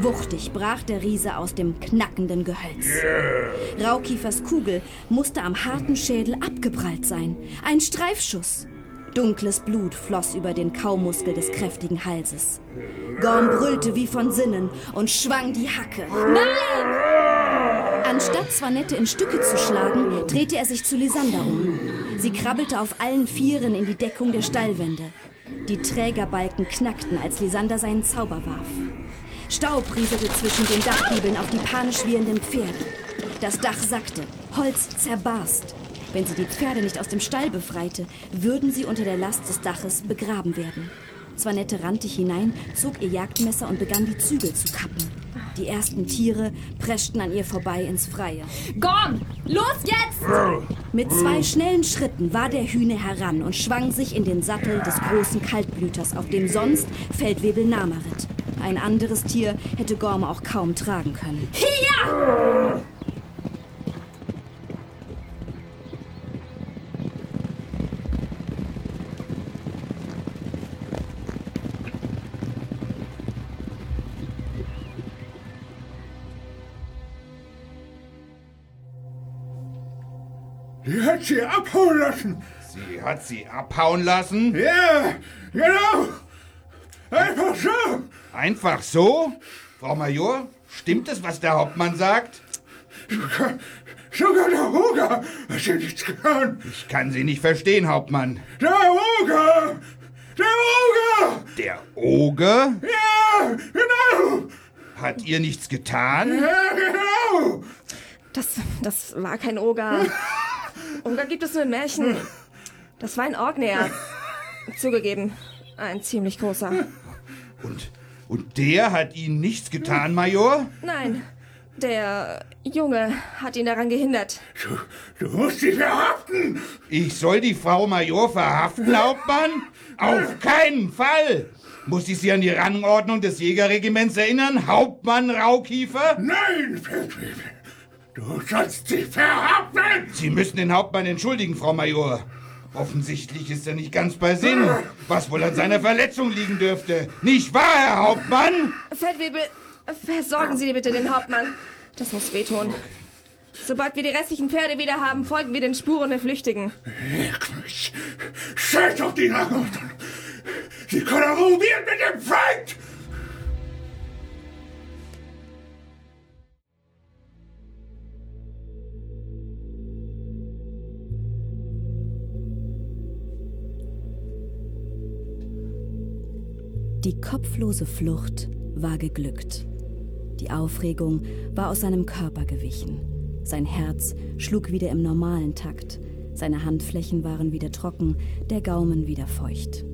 Wuchtig brach der Riese aus dem knackenden Gehölz. Raukiefers Kugel musste am harten Schädel abgeprallt sein. Ein Streifschuss. Dunkles Blut floss über den Kaumuskel des kräftigen Halses. Gorm brüllte wie von Sinnen und schwang die Hacke. Nein! Anstatt Zwanette in Stücke zu schlagen, drehte er sich zu Lysander um. Sie krabbelte auf allen Vieren in die Deckung der Stallwände. Die Trägerbalken knackten, als Lysander seinen Zauber warf. Staub rieselte zwischen den Dachgiebeln auf die panisch wiehernden Pferde. Das Dach sackte, Holz zerbarst. Wenn sie die Pferde nicht aus dem Stall befreite, würden sie unter der Last des Daches begraben werden. Zwanette rannte hinein, zog ihr Jagdmesser und begann die Zügel zu kappen. Die ersten Tiere preschten an ihr vorbei ins Freie. Gorm, los jetzt! Mit zwei schnellen Schritten war der Hühne heran und schwang sich in den Sattel des großen Kaltblüters, auf dem sonst Feldwebel Nama ritt. Ein anderes Tier hätte Gorm auch kaum tragen können. Hier! Hat sie abhauen lassen. Sie hat sie abhauen lassen? Ja, genau. Einfach so. Einfach so? Frau Major, stimmt es, was der Hauptmann sagt? Sogar, der Huger hat sie nichts getan. Ich kann Sie nicht verstehen, Hauptmann. Der Huger! Der Huger! Der Oger? Ja, genau. Hat ihr nichts getan? Ja, genau. Das, das war kein Oger. Oger gibt es nur in Märchen. Das war ein Orknäher. Zugegeben, ein ziemlich großer. Und, und der hat Ihnen nichts getan, Major? Nein, der Junge hat ihn daran gehindert. Du, du musst sie verhaften. Ich soll die Frau Major verhaften, Hauptmann? Auf keinen Fall! Muss ich Sie an die Rangordnung des Jägerregiments erinnern, Hauptmann Raukiefer? Nein. Du sollst sie verhaften. Sie müssen den Hauptmann entschuldigen, Frau Major. Offensichtlich ist er nicht ganz bei Sinn, was wohl an seiner Verletzung liegen dürfte. Nicht wahr, Herr Hauptmann? Feldwebel, versorgen Sie bitte den Hauptmann. Das muss wehtun. Sobald wir die restlichen Pferde wieder haben, folgen wir den Spuren der Flüchtigen. Leck mich. Scheiß auf die Rangordnung. Sie kollaborieren mit dem Feind. Die kopflose Flucht war geglückt. Die Aufregung war aus seinem Körper gewichen. Sein Herz schlug wieder im normalen Takt. Seine Handflächen waren wieder trocken, der Gaumen wieder feucht.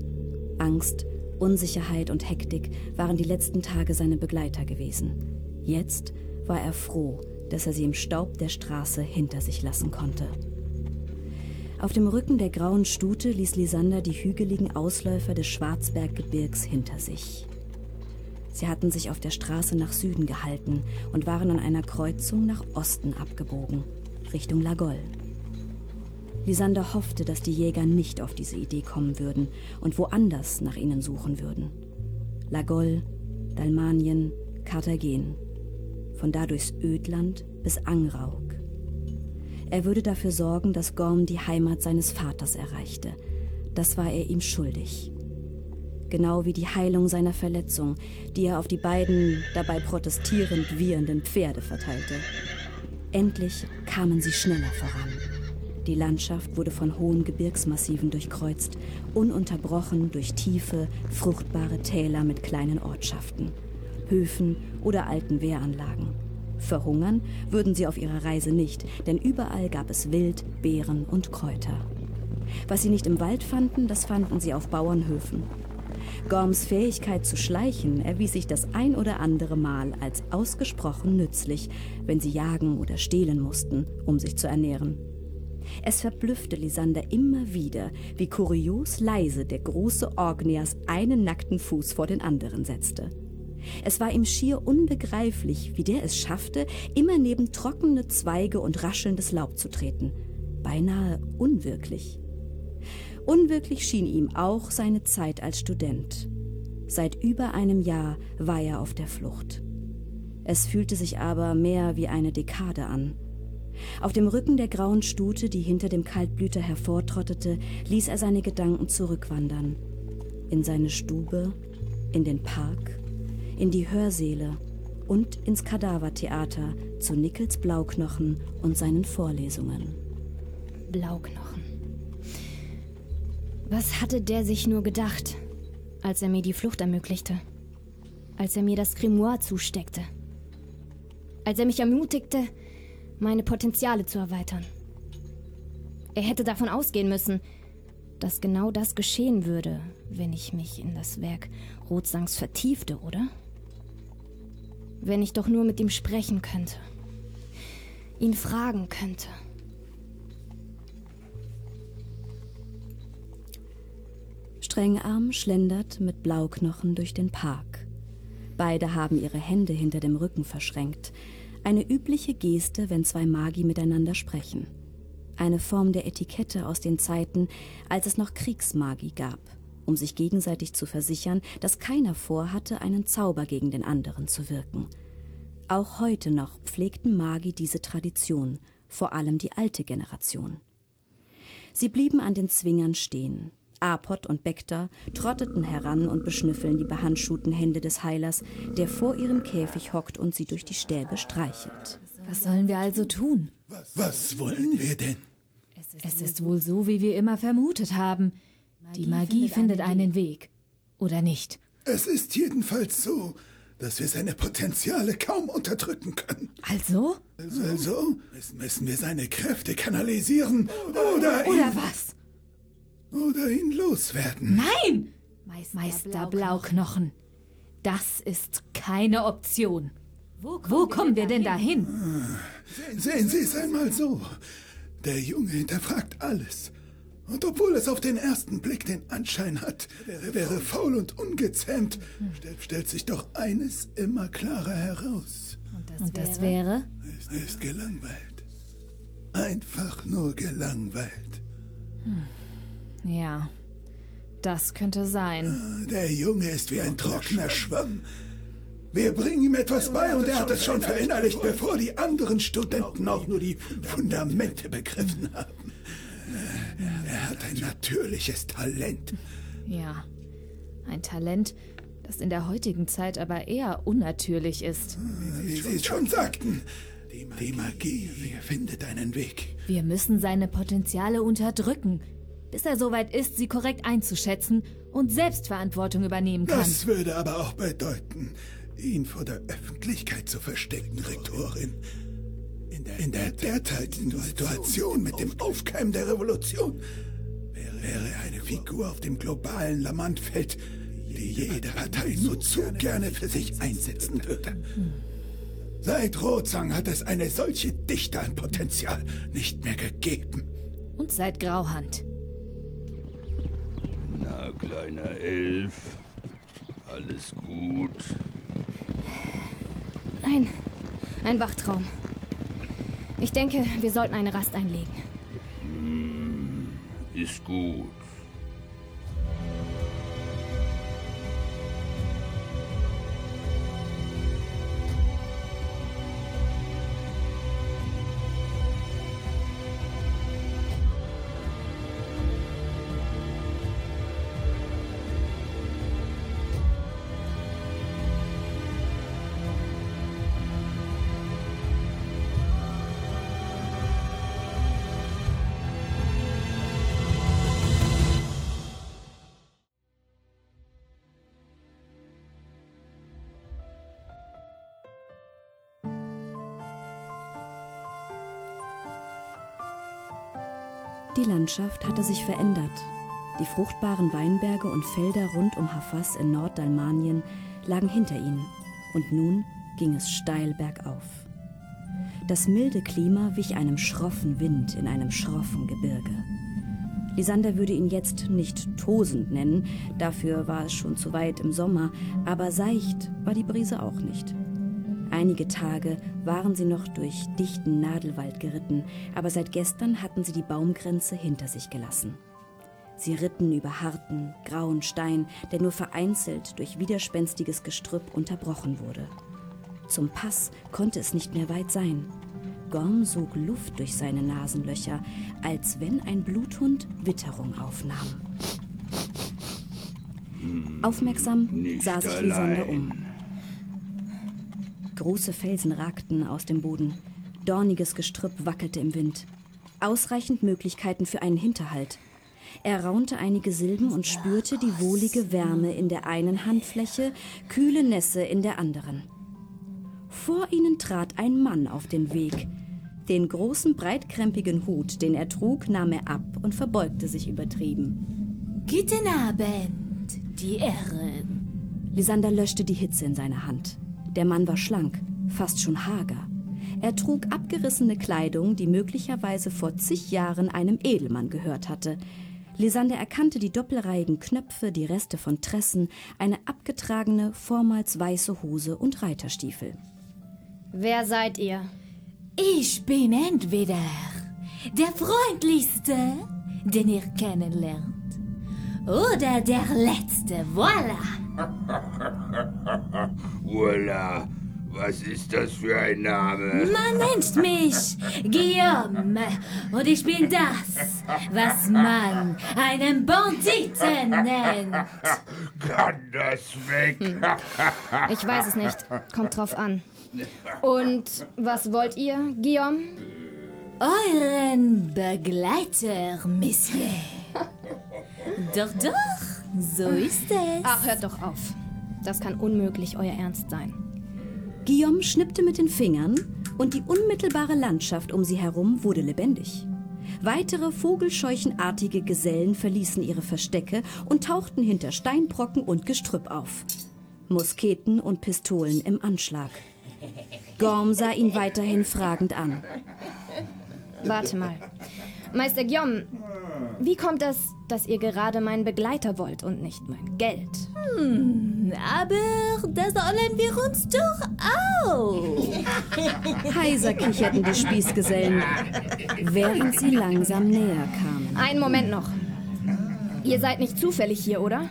Angst Unsicherheit und Hektik waren die letzten Tage seine Begleiter gewesen. Jetzt war er froh, dass er sie im Staub der Straße hinter sich lassen konnte. Auf dem Rücken der grauen Stute ließ Lisander die hügeligen Ausläufer des Schwarzberggebirgs hinter sich. Sie hatten sich auf der Straße nach Süden gehalten und waren an einer Kreuzung nach Osten abgebogen, Richtung Lagoll. Lisander hoffte, dass die Jäger nicht auf diese Idee kommen würden und woanders nach ihnen suchen würden. Lagoll, Dalmanien, Karthagen. Von da durchs Ödland bis Angrauk. Er würde dafür sorgen, dass Gorm die Heimat seines Vaters erreichte. Das war er ihm schuldig. Genau wie die Heilung seiner Verletzung, die er auf die beiden dabei protestierend wiehernden Pferde verteilte. Endlich kamen sie schneller voran. Die Landschaft wurde von hohen Gebirgsmassiven durchkreuzt, ununterbrochen durch tiefe, fruchtbare Täler mit kleinen Ortschaften, Höfen oder alten Wehranlagen. Verhungern würden sie auf ihrer Reise nicht, denn überall gab es Wild, Beeren und Kräuter. Was sie nicht im Wald fanden, das fanden sie auf Bauernhöfen. Gorms Fähigkeit zu schleichen erwies sich das ein oder andere Mal als ausgesprochen nützlich, wenn sie jagen oder stehlen mussten, um sich zu ernähren. Es verblüffte Lisander immer wieder, wie kurios leise der große Orgneas einen nackten Fuß vor den anderen setzte. Es war ihm schier unbegreiflich, wie der es schaffte, immer neben trockene Zweige und raschelndes Laub zu treten. Beinahe unwirklich. Unwirklich schien ihm auch seine Zeit als Student. Seit über einem Jahr war er auf der Flucht. Es fühlte sich aber mehr wie eine Dekade an. Auf dem Rücken der grauen Stute, die hinter dem Kaltblüter hervortrottete, ließ er seine Gedanken zurückwandern. In seine Stube, in den Park, in die Hörsäle und ins Kadavertheater zu Nickels Blauknochen und seinen Vorlesungen. Blauknochen. Was hatte der sich nur gedacht, als er mir die Flucht ermöglichte? Als er mir das Grimoire zusteckte? Als er mich ermutigte, meine Potenziale zu erweitern? Er hätte davon ausgehen müssen, dass genau das geschehen würde, wenn ich mich in das Werk Rotsangs vertiefte, oder? Wenn ich doch nur mit ihm sprechen könnte. Ihn fragen könnte. Strengarm schlendert mit Blauknochen durch den Park. Beide haben ihre Hände hinter dem Rücken verschränkt. Eine übliche Geste, wenn zwei Magi miteinander sprechen. Eine Form der Etikette aus den Zeiten, als es noch Kriegsmagi gab, um sich gegenseitig zu versichern, dass keiner vorhatte, einen Zauber gegen den anderen zu wirken. Auch heute noch pflegten Magi diese Tradition, vor allem die alte Generation. Sie blieben an den Zwingern stehen, Apot und Bekter trotteten heran und beschnüffeln die behandschuhten Hände des Heilers, der vor ihrem Käfig hockt und sie durch die Stäbe streichelt. Was sollen wir also tun? Was wollen wir denn? Es ist wohl so, wie wir immer vermutet haben. Die Magie findet einen Weg. Oder nicht? Es ist jedenfalls so, dass wir seine Potenziale kaum unterdrücken können. Also? Also müssen wir seine Kräfte kanalisieren oder, oder ihn, was? Oder ihn loswerden. Nein! Meister, Meister Blauknochen, das ist keine Option. Wo kommen, Wo kommen wir denn dahin? Sehen Sie es einmal so. Der Junge hinterfragt alles. Und obwohl es auf den ersten Blick den Anschein hat, er wäre faul und ungezähmt, stellt sich doch eines immer klarer heraus. Und das, und das wäre? Er ist gelangweilt. Einfach nur gelangweilt. Hm. Ja, das könnte sein. Der Junge ist wie ein trockener Schwamm. Wir bringen ihm etwas bei und er hat es schon verinnerlicht, bevor die anderen Studenten auch nur die Fundamente begriffen haben. Er hat ein natürliches Talent. Ja, ein Talent, das in der heutigen Zeit aber eher unnatürlich ist. Wie Sie schon sagten, die Magie findet einen Weg. Wir müssen seine Potenziale unterdrücken, bis er soweit ist, sie korrekt einzuschätzen und Selbstverantwortung übernehmen kann. Das würde aber auch bedeuten, ihn vor der Öffentlichkeit zu verstecken, Rektorin. In der, in der derzeitigen Situation mit dem Aufkeimen der Revolution wäre, eine Figur auf dem globalen Lamantfeld die jede Partei nur zu gerne für sich einsetzen würde. Seit Rotzang hat es eine solche Dichte an Potenzial nicht mehr gegeben. Und seit Grauhand. Na, kleiner Elf. Alles gut. Nein, ein Wachtraum. Ich denke, wir sollten eine Rast einlegen. Hm, ist gut. Die Landschaft hatte sich verändert. Die fruchtbaren Weinberge und Felder rund um Hafas in Norddalmanien lagen hinter ihnen und nun ging es steil bergauf. Das milde Klima wich einem schroffen Wind in einem schroffen Gebirge. Lisander würde ihn jetzt nicht tosend nennen, dafür war es schon zu weit im Sommer, aber seicht war die Brise auch nicht. Einige Tage waren sie noch durch dichten Nadelwald geritten, aber seit gestern hatten sie die Baumgrenze hinter sich gelassen. Sie ritten über harten, grauen Stein, der nur vereinzelt durch widerspenstiges Gestrüpp unterbrochen wurde. Zum Pass konnte es nicht mehr weit sein. Gorm sog Luft durch seine Nasenlöcher, als wenn ein Bluthund Witterung aufnahm. Aufmerksam Nicht sah sich Lisander um. Große Felsen ragten aus dem Boden. Dorniges Gestrüpp wackelte im Wind. Ausreichend Möglichkeiten für einen Hinterhalt. Er raunte einige Silben und spürte die wohlige Wärme in der einen Handfläche, kühle Nässe in der anderen. Vor ihnen trat ein Mann auf den Weg. Den großen, breitkrempigen Hut, den er trug, nahm er ab und verbeugte sich übertrieben. Guten Abend, die Herren. Lysander löschte die Hitze in seiner Hand. Der Mann war schlank, fast schon hager. Er trug abgerissene Kleidung, die möglicherweise vor zig Jahren einem Edelmann gehört hatte. Lysander erkannte die doppelreihigen Knöpfe, die Reste von Tressen, eine abgetragene, vormals weiße Hose und Reiterstiefel. Wer seid ihr? Ich bin entweder der freundlichste, den ihr kennenlernt, oder der letzte. Voila! Voila, was ist das für ein Name? Man nennt mich Guillaume und ich bin das, was man einen Banditen nennt. Kann das weg? Ich weiß es nicht. Kommt drauf an. Und was wollt ihr, Guillaume? Euren Begleiter, Monsieur. Doch, doch, so ist es. Ach, hört doch auf. Das kann unmöglich euer Ernst sein. Guillaume schnippte mit den Fingern und die unmittelbare Landschaft um sie herum wurde lebendig. Weitere vogelscheuchenartige Gesellen verließen ihre Verstecke und tauchten hinter Steinbrocken und Gestrüpp auf. Musketen und Pistolen im Anschlag. Gorm sah ihn weiterhin fragend an. Warte mal. Meister Guillaume, wie kommt es, dass ihr gerade meinen Begleiter wollt und nicht mein Geld? Hm, aber das sollen wir uns doch auch. Heiser kicherten die Spießgesellen, während sie langsam näher kamen. Einen Moment noch. Ihr seid nicht zufällig hier, oder?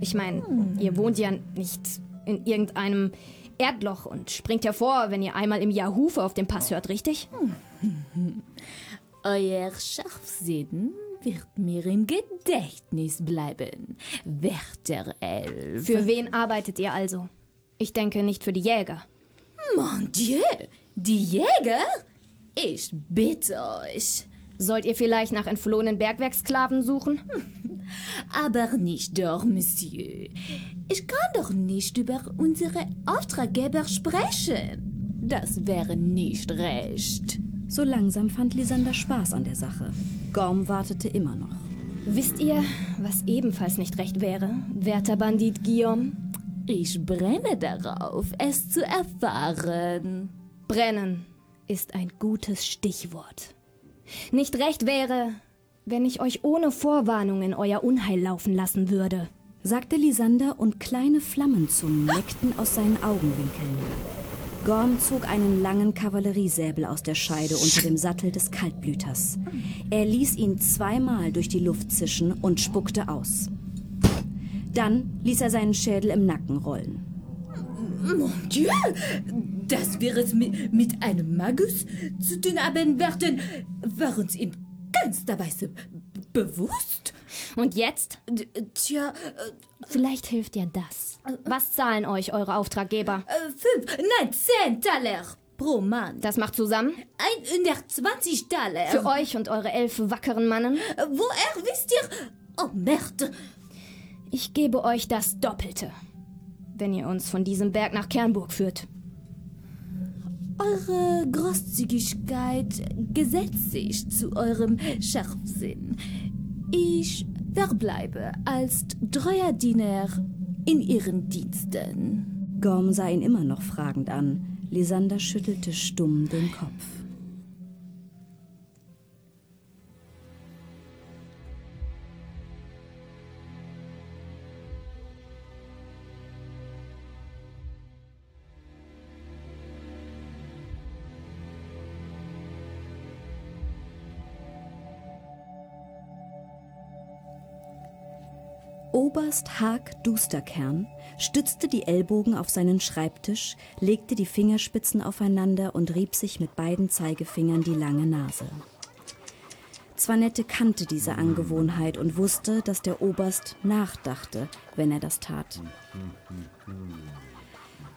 Ich meine, ihr wohnt ja nicht in irgendeinem Erdloch und springt hervor, wenn ihr einmal im Jahr Hufe auf dem Pass hört, richtig? Euer Scharfsinn wird mir im Gedächtnis bleiben, werter Elf. Für wen arbeitet ihr also? Ich denke nicht für die Jäger. Mon Dieu, die Jäger? Ich bitte euch. Sollt ihr vielleicht nach entflohenen Bergwerksklaven suchen? Aber nicht doch, Monsieur. Ich kann doch nicht über unsere Auftraggeber sprechen. Das wäre nicht recht. So langsam fand Lysander Spaß an der Sache. Gorm wartete immer noch. Wisst ihr, was ebenfalls nicht recht wäre, werter Bandit Guillaume? Ich brenne darauf, es zu erfahren. Brennen ist ein gutes Stichwort. Nicht recht wäre, wenn ich euch ohne Vorwarnung in euer Unheil laufen lassen würde, sagte Lisander und kleine Flammenzungen leckten aus seinen Augenwinkeln. Gorm zog einen langen Kavalleriesäbel aus der Scheide unter dem Sattel des Kaltblüters. Er ließ ihn zweimal durch die Luft zischen und spuckte aus. Dann ließ er seinen Schädel im Nacken rollen. Mon Dieu, dass wir es mit, mit einem Magus zu tun haben werden, war uns in keinster Weise bewusst. Und jetzt? D tja, vielleicht hilft dir das. Was zahlen euch eure Auftraggeber? Äh, fünf, nein, zehn Taler pro Mann. Das macht zusammen? 120 Taler. Für euch und eure elf wackeren Mannen? Woher wisst ihr? Oh, Merde. Ich gebe euch das Doppelte, wenn ihr uns von diesem Berg nach Kernburg führt. Eure Großzügigkeit gesetzt sich zu eurem Scharfsinn. Ich verbleibe als treuer Diener in ihren Diensten. Gorm sah ihn immer noch fragend an. Lysander schüttelte stumm den Kopf. Oberst Haag Dusterkern stützte die Ellbogen auf seinen Schreibtisch, legte die Fingerspitzen aufeinander und rieb sich mit beiden Zeigefingern die lange Nase. Zwanette kannte diese Angewohnheit und wusste, dass der Oberst nachdachte, wenn er das tat.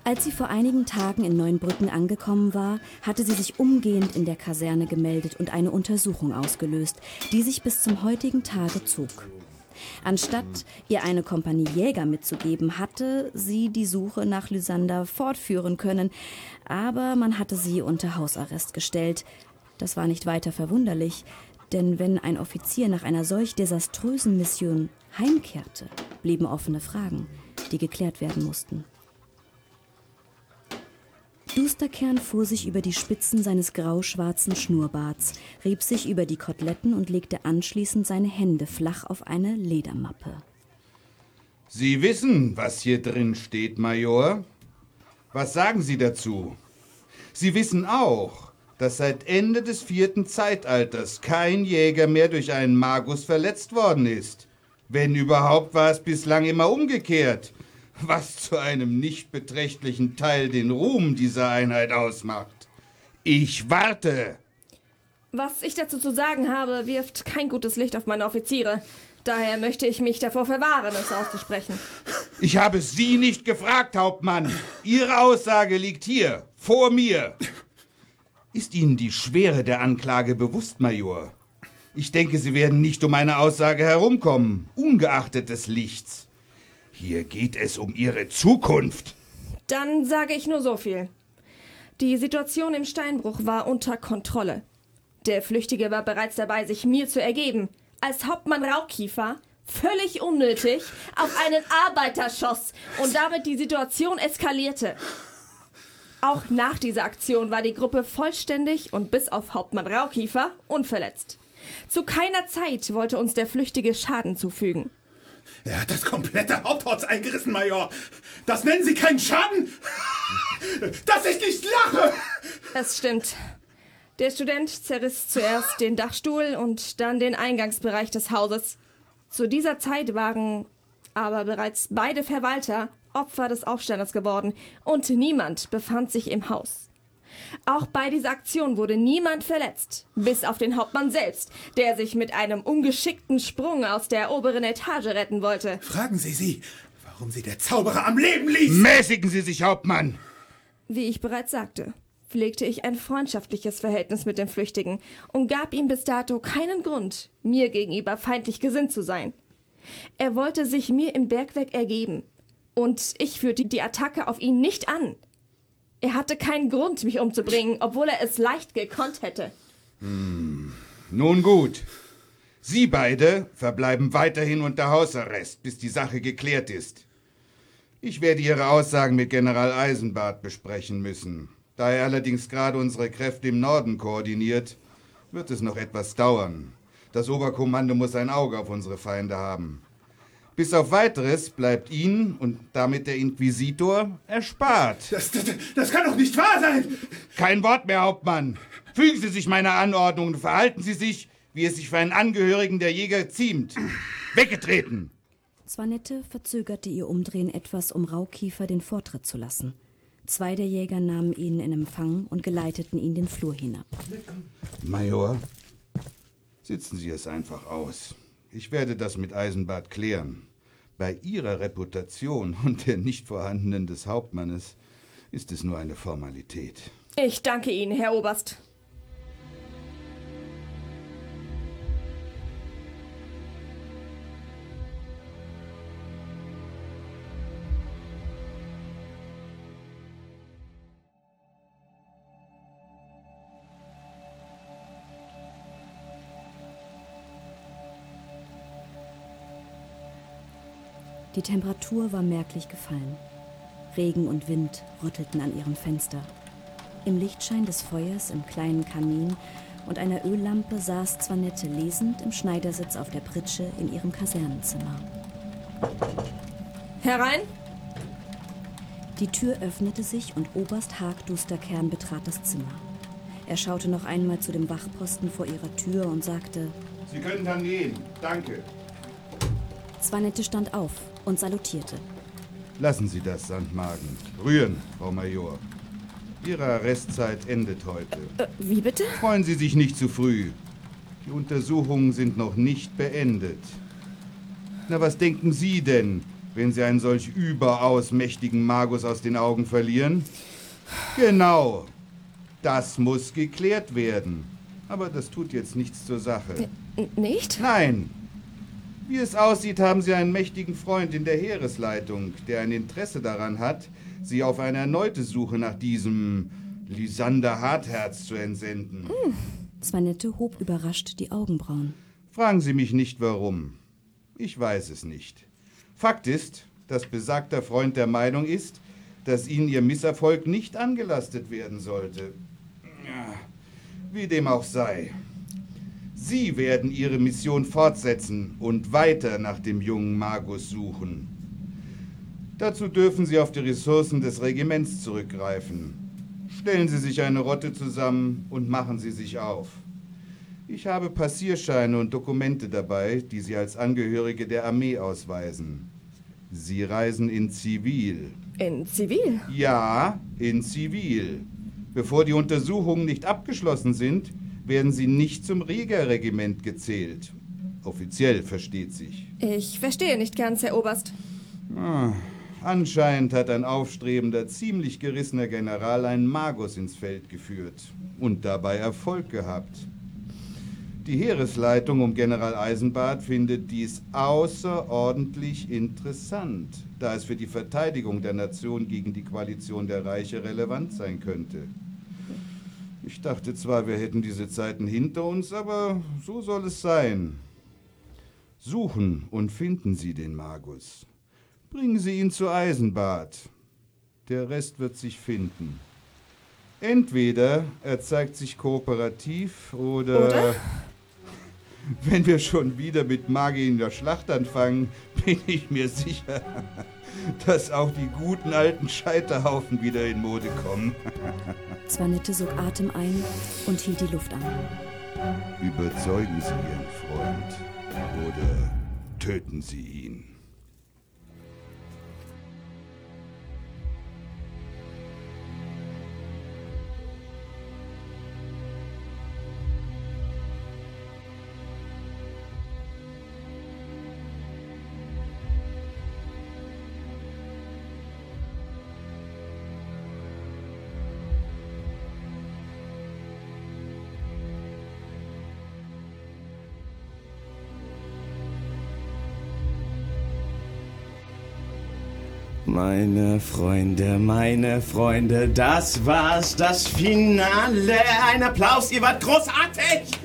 Als sie vor einigen Tagen in Neuenbrücken angekommen war, hatte sie sich umgehend in der Kaserne gemeldet und eine Untersuchung ausgelöst, die sich bis zum heutigen Tage zog. Anstatt ihr eine Kompanie Jäger mitzugeben, hatte sie die Suche nach Lysander fortführen können, aber man hatte sie unter Hausarrest gestellt. Das war nicht weiter verwunderlich, denn wenn ein Offizier nach einer solch desaströsen Mission heimkehrte, blieben offene Fragen, die geklärt werden mussten. Dusterkern fuhr sich über die Spitzen seines grauschwarzen Schnurrbarts, rieb sich über die Koteletten und legte anschließend seine Hände flach auf eine Ledermappe. Sie wissen, was hier drin steht, Major. Was sagen Sie dazu? Sie wissen auch, dass seit Ende des vierten Zeitalters kein Jäger mehr durch einen Magus verletzt worden ist. Wenn überhaupt, war es bislang immer umgekehrt was zu einem nicht beträchtlichen Teil den Ruhm dieser Einheit ausmacht. Ich warte. Was ich dazu zu sagen habe, wirft kein gutes Licht auf meine Offiziere. Daher möchte ich mich davor verwahren, es auszusprechen. Ich habe Sie nicht gefragt, Hauptmann. Ihre Aussage liegt hier, vor mir. Ist Ihnen die Schwere der Anklage bewusst, Major? Ich denke, Sie werden nicht um eine Aussage herumkommen, ungeachtet des Lichts. Hier geht es um Ihre Zukunft. Dann sage ich nur so viel. Die Situation im Steinbruch war unter Kontrolle. Der Flüchtige war bereits dabei, sich mir zu ergeben. Als Hauptmann Raukiefer völlig unnötig auf einen Arbeiter schoss und damit die Situation eskalierte. Auch nach dieser Aktion war die Gruppe vollständig und bis auf Hauptmann Raukiefer unverletzt. Zu keiner Zeit wollte uns der Flüchtige Schaden zufügen. Er hat das komplette Hauptholz eingerissen, Major. Das nennen Sie keinen Schaden? Dass ich nicht lache! Es stimmt. Der Student zerriss zuerst den Dachstuhl und dann den Eingangsbereich des Hauses. Zu dieser Zeit waren aber bereits beide Verwalter Opfer des Aufstanders geworden und niemand befand sich im Haus. Auch bei dieser Aktion wurde niemand verletzt, bis auf den Hauptmann selbst, der sich mit einem ungeschickten Sprung aus der oberen Etage retten wollte. Fragen Sie sie, warum sie der Zauberer am Leben ließ. Mäßigen Sie sich, Hauptmann! Wie ich bereits sagte, pflegte ich ein freundschaftliches Verhältnis mit dem Flüchtigen und gab ihm bis dato keinen Grund, mir gegenüber feindlich gesinnt zu sein. Er wollte sich mir im Bergwerk ergeben, und ich führte die Attacke auf ihn nicht an. Er hatte keinen Grund, mich umzubringen, obwohl er es leicht gekonnt hätte. Hm. Nun gut. Sie beide verbleiben weiterhin unter Hausarrest, bis die Sache geklärt ist. Ich werde Ihre Aussagen mit General Eisenbart besprechen müssen. Da er allerdings gerade unsere Kräfte im Norden koordiniert, wird es noch etwas dauern. Das Oberkommando muss ein Auge auf unsere Feinde haben. Bis auf weiteres bleibt Ihnen und damit der Inquisitor erspart. Das, das, das kann doch nicht wahr sein! Kein Wort mehr, Hauptmann. Fügen Sie sich meiner Anordnung und verhalten Sie sich, wie es sich für einen Angehörigen der Jäger ziemt. Weggetreten! Zwanette verzögerte ihr Umdrehen etwas, um Raukiefer den Vortritt zu lassen. Zwei der Jäger nahmen ihn in Empfang und geleiteten ihn den Flur hinab. Major, sitzen Sie es einfach aus. Ich werde das mit Eisenbart klären. Bei Ihrer Reputation und der nicht vorhandenen des Hauptmannes ist es nur eine Formalität. Ich danke Ihnen, Herr Oberst. Die Temperatur war merklich gefallen. Regen und Wind rüttelten an ihrem Fenster. Im Lichtschein des Feuers im kleinen Kamin und einer Öllampe saß Zwanette lesend im Schneidersitz auf der Pritsche in ihrem Kasernenzimmer. Herein! Die Tür öffnete sich und Oberst Haag Dusterkern betrat das Zimmer. Er schaute noch einmal zu dem Wachposten vor ihrer Tür und sagte: Sie können dann gehen. Danke. Zwanette stand auf und salutierte. Lassen Sie das, Sandmagen. Rühren, Frau Major. Ihre Arrestzeit endet heute. Äh, wie bitte? Freuen Sie sich nicht zu früh. Die Untersuchungen sind noch nicht beendet. Na, was denken Sie denn, wenn Sie einen solch überaus mächtigen Magus aus den Augen verlieren? Genau. Das muss geklärt werden. Aber das tut jetzt nichts zur Sache. N nicht? Nein. Wie es aussieht, haben Sie einen mächtigen Freund in der Heeresleitung, der ein Interesse daran hat, Sie auf eine erneute Suche nach diesem Lysander Hartherz zu entsenden. Hm. Zwanette hob überrascht die Augenbrauen. Fragen Sie mich nicht warum. Ich weiß es nicht. Fakt ist, dass besagter Freund der Meinung ist, dass Ihnen Ihr Misserfolg nicht angelastet werden sollte. Ja, wie dem auch sei. Sie werden Ihre Mission fortsetzen und weiter nach dem jungen Magus suchen. Dazu dürfen Sie auf die Ressourcen des Regiments zurückgreifen. Stellen Sie sich eine Rotte zusammen und machen Sie sich auf. Ich habe Passierscheine und Dokumente dabei, die Sie als Angehörige der Armee ausweisen. Sie reisen in Zivil. In Zivil? Ja, in Zivil. Bevor die Untersuchungen nicht abgeschlossen sind, werden Sie nicht zum Rieger-Regiment gezählt. Offiziell versteht sich. Ich verstehe nicht ganz, Herr Oberst. Ah, anscheinend hat ein aufstrebender, ziemlich gerissener General einen Magus ins Feld geführt und dabei Erfolg gehabt. Die Heeresleitung um General Eisenbart findet dies außerordentlich interessant, da es für die Verteidigung der Nation gegen die Koalition der Reiche relevant sein könnte. Ich dachte zwar, wir hätten diese Zeiten hinter uns, aber so soll es sein. Suchen und finden Sie den Magus. Bringen Sie ihn zu Eisenbart. Der Rest wird sich finden. Entweder er zeigt sich kooperativ oder, oder? Wenn wir schon wieder mit Magie in der Schlacht anfangen, bin ich mir sicher, dass auch die guten alten Scheiterhaufen wieder in Mode kommen. Zwanette sog Atem ein und hielt die Luft an. Überzeugen Sie Ihren Freund oder töten Sie ihn. Meine Freunde, meine Freunde, das war's, das Finale. Ein Applaus, ihr wart großartig!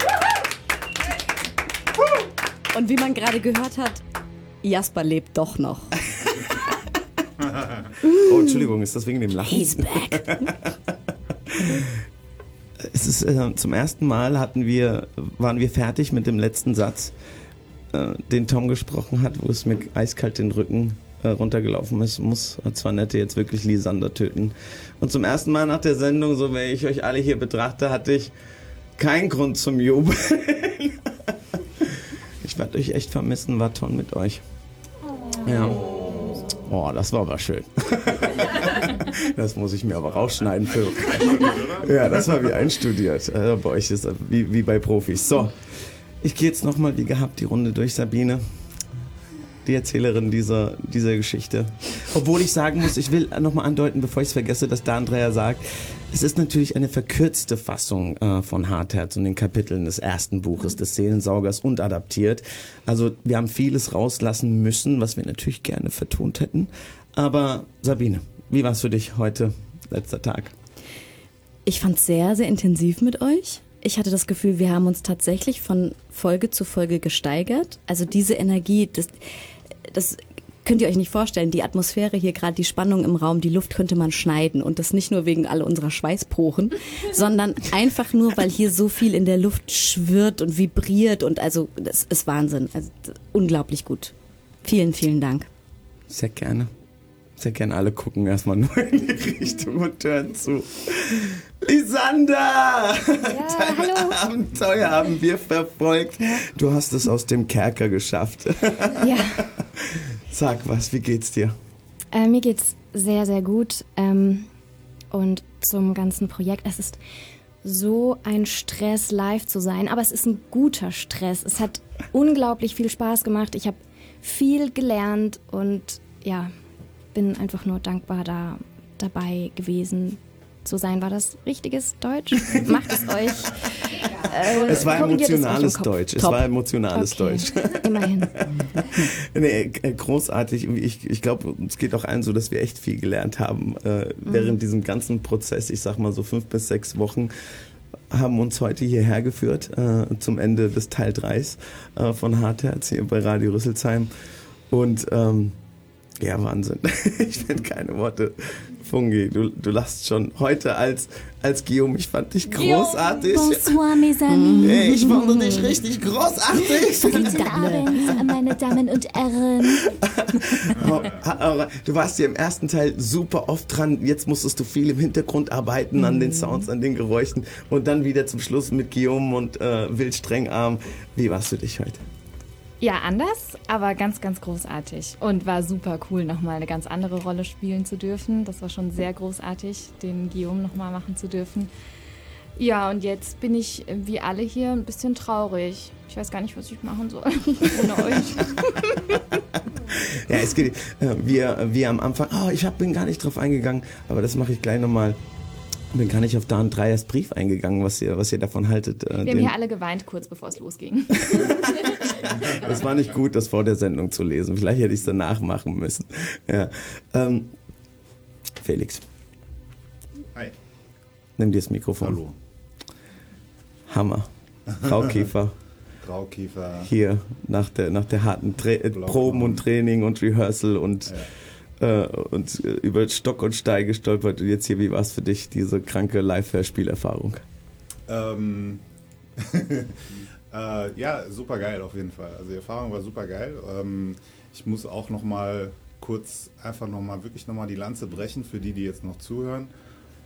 Und wie man gerade gehört hat, Jasper lebt doch noch. oh, Entschuldigung, ist das wegen dem Lachen? He's back. es ist äh, zum ersten Mal hatten wir, waren wir fertig mit dem letzten Satz, äh, den Tom gesprochen hat, wo es mir eiskalt den Rücken äh, runtergelaufen ist. Muss zwar nette jetzt wirklich Lisander töten. Und zum ersten Mal nach der Sendung, so wenn ich euch alle hier betrachte, hatte ich keinen Grund zum Jubeln. ich werde euch echt vermissen, war toll mit euch. Ja. Oh, das war aber schön. das muss ich mir aber rausschneiden. Für. Ja, das war wie einstudiert. Also bei euch ist wie, wie bei Profis. So, ich gehe jetzt nochmal wie gehabt die Runde durch, Sabine. Die Erzählerin dieser, dieser Geschichte. Obwohl ich sagen muss, ich will nochmal andeuten, bevor ich es vergesse, dass da Andrea sagt, es ist natürlich eine verkürzte Fassung äh, von Hartherz und den Kapiteln des ersten Buches des Seelensaugers und adaptiert. Also wir haben vieles rauslassen müssen, was wir natürlich gerne vertont hätten. Aber Sabine, wie war es für dich heute, letzter Tag? Ich fand es sehr, sehr intensiv mit euch. Ich hatte das Gefühl, wir haben uns tatsächlich von Folge zu Folge gesteigert. Also diese Energie, das, das könnt ihr euch nicht vorstellen. Die Atmosphäre hier gerade, die Spannung im Raum, die Luft könnte man schneiden. Und das nicht nur wegen all unserer Schweißporen, sondern einfach nur, weil hier so viel in der Luft schwirrt und vibriert. Und also, das ist Wahnsinn. Also, unglaublich gut. Vielen, vielen Dank. Sehr gerne. Sehr gerne alle gucken erstmal nur in die Richtung und hören zu. Lisander! Ja, Dein hallo. Abenteuer haben wir verfolgt. Ja. Du hast es aus dem Kerker geschafft. Ja. Sag was, wie geht's dir? Äh, mir geht's sehr, sehr gut. Ähm, und zum ganzen Projekt. Es ist so ein Stress, live zu sein, aber es ist ein guter Stress. Es hat unglaublich viel Spaß gemacht. Ich habe viel gelernt und ja, bin einfach nur dankbar, da dabei gewesen zu sein. War das richtiges Deutsch? Macht es euch. Äh, es war emotionales Deutsch. Es Top. war emotionales okay. Deutsch. Immerhin. nee, äh, großartig. Ich, ich glaube, es geht auch allen so, dass wir echt viel gelernt haben äh, während mhm. diesem ganzen Prozess. Ich sag mal so fünf bis sechs Wochen haben uns heute hierher geführt äh, zum Ende des Teil 3 äh, von Hartherz hier bei Radio Rüsselsheim. Und ähm, ja, Wahnsinn. Ich finde keine Worte. Fungi, du, du lachst schon heute als, als Guillaume. Ich fand dich großartig. Bonsoir, mes amis. Hey, ich fand dich richtig großartig. Guten Abend, meine Damen und Herren. Du warst ja im ersten Teil super oft dran. Jetzt musstest du viel im Hintergrund arbeiten, an den. Sounds, an den Geräuschen. Und dann wieder zum Schluss mit Guillaume und äh, Wild Strengarm. Wie warst du dich heute? Ja, anders, aber ganz, ganz großartig. Und war super cool, nochmal eine ganz andere Rolle spielen zu dürfen. Das war schon sehr großartig, den Guillaume nochmal machen zu dürfen. Ja, und jetzt bin ich wie alle hier ein bisschen traurig. Ich weiß gar nicht, was ich machen soll ohne euch. ja, es geht, äh, wir, wir am Anfang, oh, ich hab, bin gar nicht drauf eingegangen, aber das mache ich gleich nochmal. Bin gar nicht auf Dan Dreyers Brief eingegangen, was ihr, was ihr davon haltet. Äh, wir haben hier alle geweint, kurz bevor es losging. das war nicht gut, das vor der Sendung zu lesen. Vielleicht hätte ich es danach machen müssen. Ja. Ähm, Felix. Hi. Nimm dir das Mikrofon. Hallo. Hammer. Raukiefer. Raukiefer. Hier, nach der, nach der harten Tra Proben und Training und Rehearsal und... Ja äh, und über Stock und Stein gestolpert. Und jetzt hier, wie war es für dich, diese kranke Live-Hörspielerfahrung? Ähm, äh, ja, super geil auf jeden Fall. Also die Erfahrung war super geil. Ähm, ich muss auch noch mal kurz einfach noch mal wirklich noch mal die Lanze brechen für die, die jetzt noch zuhören.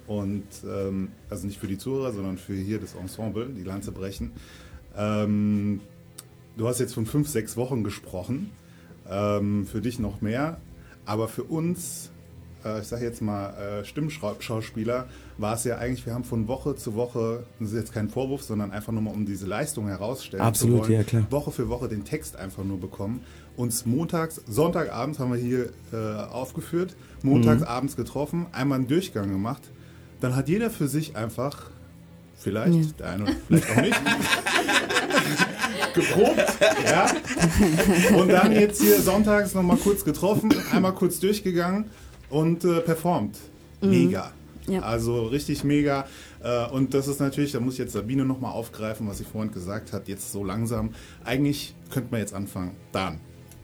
Und ähm, also nicht für die Zuhörer, sondern für hier das Ensemble, die Lanze brechen. Ähm, du hast jetzt von fünf, sechs Wochen gesprochen. Ähm, für dich noch mehr. Aber für uns, äh, ich sage jetzt mal äh, Stimmschauspieler, war es ja eigentlich, wir haben von Woche zu Woche, das ist jetzt kein Vorwurf, sondern einfach nur mal um diese Leistung herausstellen Absolut, zu wollen, ja, klar. Woche für Woche den Text einfach nur bekommen. Uns montags, Sonntagabends haben wir hier äh, aufgeführt, montags mhm. abends getroffen, einmal einen Durchgang gemacht. Dann hat jeder für sich einfach, vielleicht, ja. der eine vielleicht auch nicht, geprobt. Ja. Und dann jetzt hier sonntags nochmal kurz getroffen, einmal kurz durchgegangen und äh, performt. Mhm. Mega. Ja. Also richtig mega. Äh, Und das ist natürlich, da muss ich jetzt Sabine nochmal aufgreifen, was sie vorhin gesagt hat, jetzt so langsam. Eigentlich könnte man jetzt anfangen. Dan.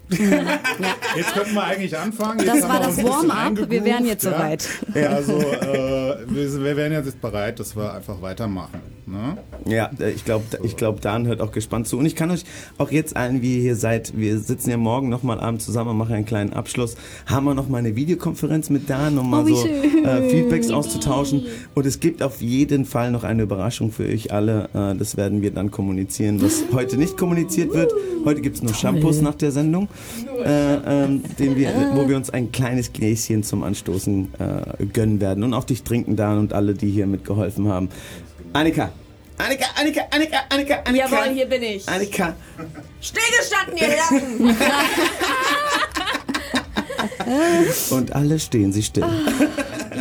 Jetzt könnten wir eigentlich anfangen. Das Jetzt war das ein bisschen Warm-up. Wir wären jetzt ja. soweit. Ja, also äh, wir, wir wären jetzt bereit, dass wir einfach weitermachen. Ne? Ja, äh, ich glaube, ich glaub, Dan hört auch gespannt zu. Und ich kann euch auch jetzt allen, wie ihr hier seid, wir sitzen ja morgen nochmal abends zusammen und machen einen kleinen Abschluss. Haben wir nochmal eine Videokonferenz mit Dan, um mal Oh, so äh, Feedbacks auszutauschen. Und es gibt auf jeden Fall noch eine Überraschung für euch alle. Äh, das werden wir dann kommunizieren, was heute nicht kommuniziert wird. Heute gibt es nur Shampoos nach der Sendung, äh, ähm, den wir, wo wir uns ein kleines Gläschen zum Anstoßen äh, gönnen werden. Und auch dich trinken, Dan, und alle, die hier mitgeholfen haben. Annika! Annika, Annika, Annika, Annika, Annika! Jawohl, hier bin ich. Annika! Stillgestanden, ihr Lappen! Und alle stehen sie still.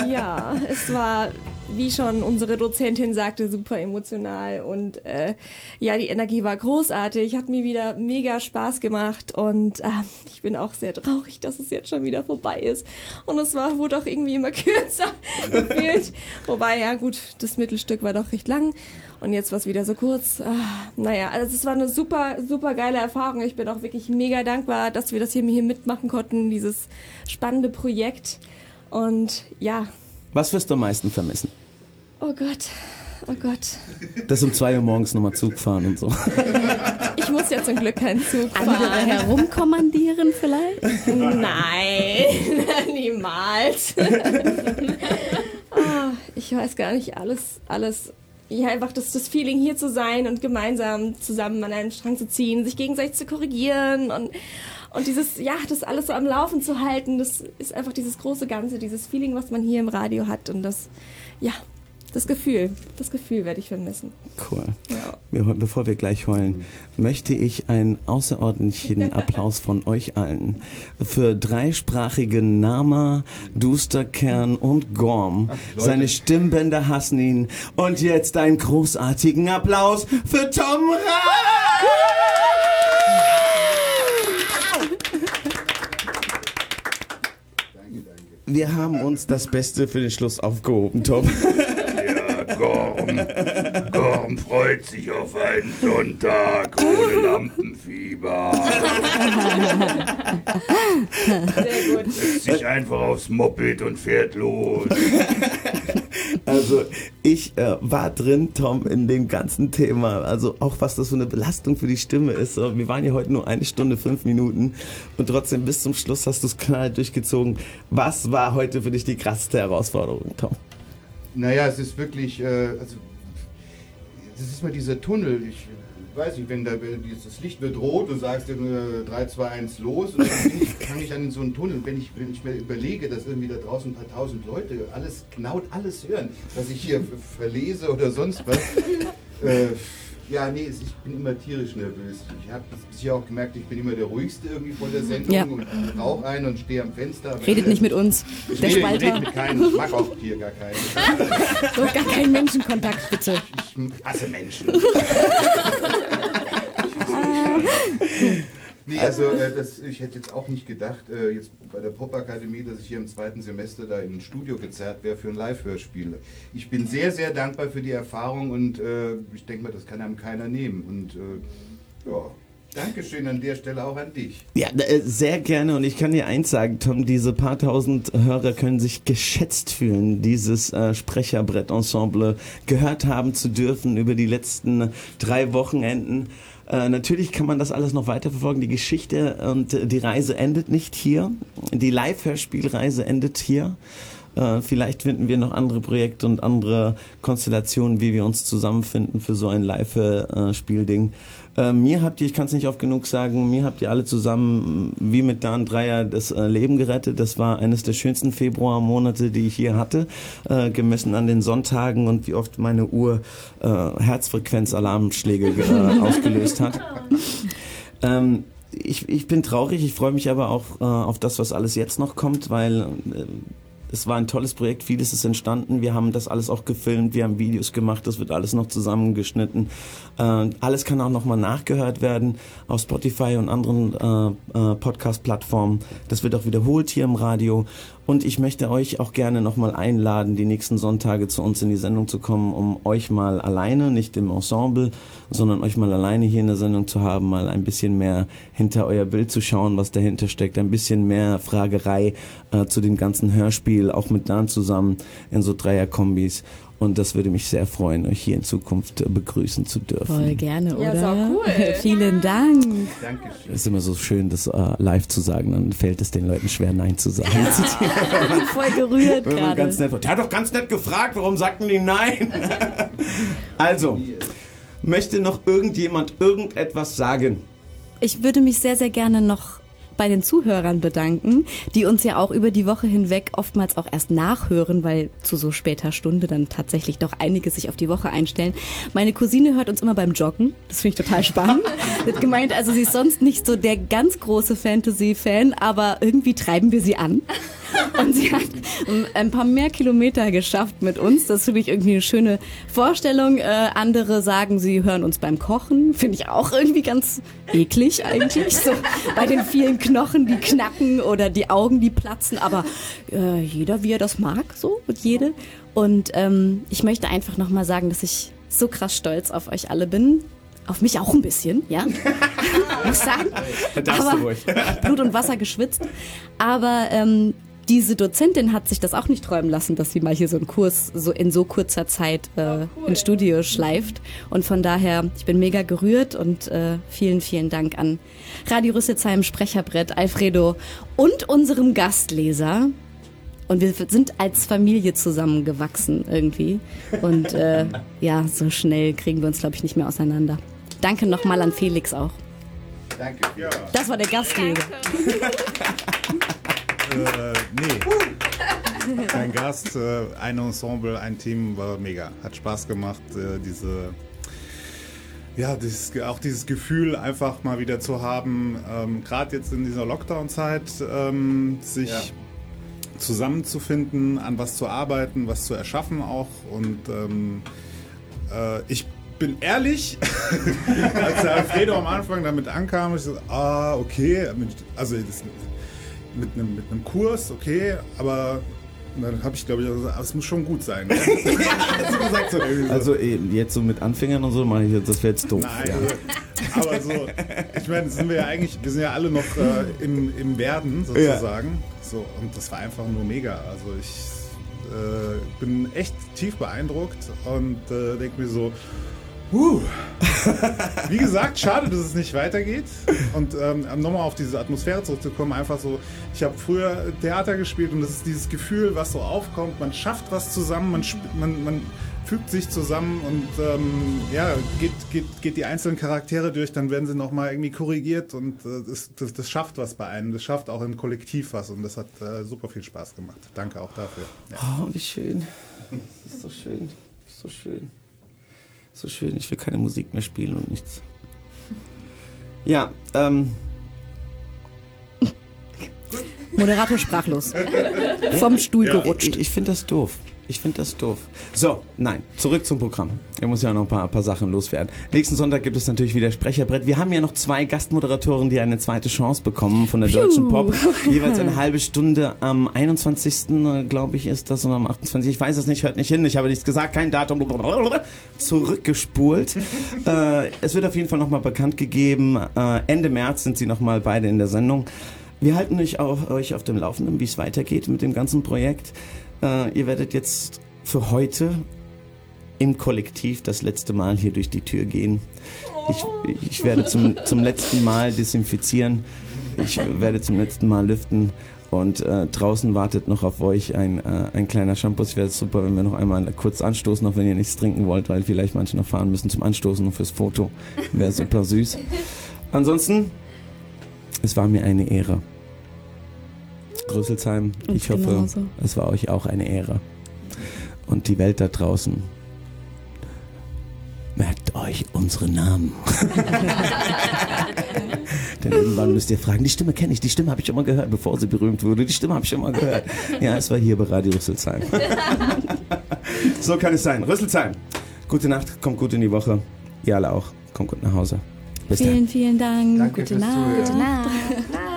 Ja, es war, wie schon unsere Dozentin sagte, super emotional und äh, ja, die Energie war großartig, hat mir wieder mega Spaß gemacht und äh, ich bin auch sehr traurig, dass es jetzt schon wieder vorbei ist. Und es war, wurde auch irgendwie immer kürzer gefühlt. Wobei, ja gut, das Mittelstück war doch recht lang und jetzt war es wieder so kurz. Ah, naja, also es war eine super, super geile Erfahrung. Ich bin auch wirklich mega dankbar, dass wir das hier, hier mitmachen konnten, dieses spannende Projekt. Und ja, Was wirst du am meisten vermissen? Oh Gott, oh Gott. Das um zwei Uhr morgens nochmal Zug fahren und so. Ich muss ja zum Glück keinen Zug Andere fahren. herumkommandieren vielleicht? Nein, niemals. Ah, ich weiß gar nicht, alles, alles. Ja, einfach das, das Feeling hier zu sein und gemeinsam zusammen an einen Strang zu ziehen, sich gegenseitig zu korrigieren und, und dieses, ja, das alles so am Laufen zu halten, das ist einfach dieses große Ganze, dieses Feeling, was man hier im Radio hat und das, ja, das Gefühl, das Gefühl werde ich vermissen. Cool. Ja. Bevor wir gleich heulen, möchte ich einen außerordentlichen Applaus von euch allen für dreisprachige Nama, Dusterkern und Gorm. Leute. Seine Stimmbänder hassen ihn. Und jetzt einen großartigen Applaus für Tom Ra! Wir haben uns das Beste für den Schluss aufgehoben, Tom. Gorm. Gorm freut sich auf einen Sonntag ohne Lampenfieber. Sehr gut. Setzt sich einfach aufs Moped und fährt los. Also ich äh, war drin, Tom, in dem ganzen Thema. Also auch was das für eine Belastung für die Stimme ist. Wir waren ja heute nur eine Stunde, fünf Minuten und trotzdem bis zum Schluss hast du es knall durchgezogen. Was war heute für dich die krasseste Herausforderung, Tom? Naja, es ist wirklich, äh, also, das ist mal dieser Tunnel. Ich weiß nicht, wenn da, das Licht wird rot, du sagst dir äh, 3, 2, 1 los und dann ich, fange ich an in so einen Tunnel. Wenn ich, wenn ich mir überlege, dass irgendwie da draußen ein paar tausend Leute alles, genau alles hören, was ich hier verlese oder sonst was. Äh, ja, nee, ich bin immer tierisch nervös. Ich habe bisher auch gemerkt, ich bin immer der ruhigste irgendwie vor der Sendung Ja. und rauche ein und stehe am Fenster. Redet nicht mit uns. Ich Der rede, ich Spalter. rede mit keinem, ich mag auch hier gar keinen. So gar keinen Menschenkontakt, bitte. Ich hasse Menschen. Nee, also äh, das, ich hätte jetzt auch nicht gedacht, äh, jetzt bei der Popakademie, dass ich hier im zweiten Semester da in ein Studio gezerrt wäre für ein Live-Hörspiel. Ich bin sehr, sehr dankbar für die Erfahrung und äh, ich denke mal, das kann einem keiner nehmen. Und äh, ja, Dankeschön an der Stelle auch an dich. Ja, äh, sehr gerne. Und ich kann dir eins sagen, Tom, diese paar tausend Hörer können sich geschätzt fühlen, dieses äh, Sprecherbrett-Ensemble gehört haben zu dürfen über die letzten drei Wochenenden. Äh, natürlich kann man das alles noch weiterverfolgen. Die Geschichte und äh, die Reise endet nicht hier. Die Live-Hörspielreise endet hier. Äh, vielleicht finden wir noch andere Projekte und andere Konstellationen, wie wir uns zusammenfinden für so ein Live-Spielding. Äh, mir habt ihr, ich kann es nicht oft genug sagen, mir habt ihr alle zusammen wie mit Dan Dreier das äh, Leben gerettet. Das war eines der schönsten Februarmonate, die ich hier hatte, äh, gemessen an den Sonntagen und wie oft meine Uhr äh, Herzfrequenz-Alarmschläge äh, ausgelöst hat. Ähm, ich, ich bin traurig, ich freue mich aber auch äh, auf das, was alles jetzt noch kommt, weil äh, es war ein tolles Projekt, vieles ist entstanden. Wir haben das alles auch gefilmt, wir haben Videos gemacht, das wird alles noch zusammengeschnitten. Äh, alles kann auch nochmal nachgehört werden auf Spotify und anderen äh, äh, Podcast-Plattformen. Das wird auch wiederholt hier im Radio. Und ich möchte euch auch gerne nochmal einladen, die nächsten Sonntage zu uns in die Sendung zu kommen, um euch mal alleine, nicht im Ensemble, sondern euch mal alleine hier in der Sendung zu haben, mal ein bisschen mehr hinter euer Bild zu schauen, was dahinter steckt, ein bisschen mehr Fragerei äh, zu dem ganzen Hörspiel, auch mit Dan zusammen in so Dreierkombis. Und das würde mich sehr freuen, euch hier in Zukunft äh, begrüßen zu dürfen. Voll gerne, Ja, oder? ist auch cool. Vielen Dank. Dankeschön. Es ist immer so schön, das äh, live zu sagen, dann fällt es den Leuten schwer, Nein zu sagen. Ich bin voll gerührt gerade. ganz nett, der hat doch ganz nett gefragt, warum sagten die Nein? also, möchte noch irgendjemand irgendetwas sagen? Ich würde mich sehr, sehr gerne noch bei den Zuhörern bedanken, die uns ja auch über die Woche hinweg oftmals auch erst nachhören, weil zu so später Stunde dann tatsächlich doch einige sich auf die Woche einstellen. Meine Cousine hört uns immer beim Joggen. Das finde ich total spannend. Hat gemeint, also sie ist sonst nicht so der ganz große Fantasy-Fan, aber irgendwie treiben wir sie an. Und sie hat ein paar mehr Kilometer geschafft mit uns. Das finde ich irgendwie eine schöne Vorstellung. Äh, andere sagen, sie hören uns beim Kochen. Finde ich auch irgendwie ganz eklig eigentlich. So bei den vielen Knochen, die knacken oder die Augen, die platzen. Aber äh, jeder, wie er das mag, so und jede. Und ähm, ich möchte einfach nochmal sagen, dass ich so krass stolz auf euch alle bin. Auf mich auch ein bisschen, ja. Muss sagen. Darfst du Aber ruhig. Blut und Wasser geschwitzt. Aber ähm, diese Dozentin hat sich das auch nicht träumen lassen, dass sie mal hier so einen Kurs so in so kurzer Zeit äh, ins Studio schleift. Und von daher, ich bin mega gerührt und äh, vielen, vielen Dank an Radio Rüsselsheim, Sprecherbrett, Alfredo und unserem Gastleser. Und wir sind als Familie zusammengewachsen irgendwie. Und äh, ja, so schnell kriegen wir uns, glaube ich, nicht mehr auseinander. Danke nochmal an Felix auch. Danke. Ja, Das war der Gastleser. äh, nee. Ein Gast, äh, ein Ensemble, ein Team war mega. Hat Spaß gemacht, äh, diese. Ja, dieses, auch dieses Gefühl einfach mal wieder zu haben, ähm, gerade jetzt in dieser Lockdown-Zeit, ähm, sich Ja. zusammenzufinden, an was zu arbeiten, was zu erschaffen auch. Und ähm, äh, ich bin ehrlich, als der Alfredo am Anfang damit ankam, ich so, ah, okay, also das, mit, einem, mit einem Kurs, okay, aber dann habe ich, glaube ich, aber es muss schon gut sein. Ne? So, so. Also eh, jetzt so mit Anfängern und so mache ich jetzt, das wäre jetzt doof. Nein, Ja. aber so, ich meine, sind wir ja eigentlich, wir sind ja alle noch äh, im, im Werden sozusagen. So, und das war einfach nur mega. Also ich äh, bin echt tief beeindruckt und äh, denke mir so, huh. Wie gesagt, schade, dass es nicht weitergeht. Und ähm, nochmal auf diese Atmosphäre zurückzukommen, einfach so, ich habe früher Theater gespielt und das ist dieses Gefühl, was so aufkommt, man schafft was zusammen, man, man, man fügt sich zusammen und ähm, ja, geht, geht, geht die einzelnen Charaktere durch, dann werden sie nochmal irgendwie korrigiert und äh, das, das, das schafft was bei einem, das schafft auch im Kollektiv was und das hat äh, super viel Spaß gemacht. Danke auch dafür. Ja. Oh, wie schön. Das ist so schön. So schön. So schön. Ich will keine Musik mehr spielen und nichts. Ja, ähm, Moderator sprachlos. Vom Stuhl gerutscht. Ich, ich finde das doof. Ich finde das doof. So, nein, zurück zum Programm. Er muss ja noch ein paar, paar Sachen loswerden. Nächsten Sonntag gibt es natürlich wieder Sprecherbrett. Wir haben ja noch zwei Gastmoderatoren, die eine zweite Chance bekommen von der Deutschen Pop. Jeweils eine halbe Stunde am 21. glaube ich ist das und am 28. Ich weiß es nicht, hört nicht hin. Ich habe nichts gesagt, kein Datum. Zurückgespult. äh, es wird auf jeden Fall nochmal bekannt gegeben. Äh, Ende März sind sie nochmal beide in der Sendung. Wir halten euch auf, euch auf dem Laufenden, wie es weitergeht mit dem ganzen Projekt. Äh, ihr werdet jetzt für heute im Kollektiv das letzte Mal hier durch die Tür gehen. Ich, ich werde zum, zum letzten Mal desinfizieren. Ich werde zum letzten Mal lüften. Und äh, draußen wartet noch auf euch ein, äh, ein kleiner Shampoo. Es wäre super, wenn wir noch einmal kurz anstoßen, auch wenn ihr nichts trinken wollt, weil vielleicht manche noch fahren müssen zum Anstoßen und fürs Foto. Wäre super süß. Ansonsten, es war mir eine Ehre. Rüsselsheim, Uns ich hoffe, genauso. es war euch auch eine Ehre. Und die Welt da draußen. Merkt euch unsere Namen. Denn irgendwann müsst ihr fragen, die Stimme kenne ich, die Stimme habe ich schon mal gehört, bevor sie berühmt wurde. Die Stimme habe ich schon mal gehört. Ja, es war hier bei Radio Rüsselsheim. so kann es sein. Rüsselsheim, gute Nacht, kommt gut in die Woche. Ihr alle auch, kommt gut nach Hause. Bis dann. Vielen, vielen Dank. Danke Gute fürs Nacht. Zuhören. Gute Nacht. Nacht.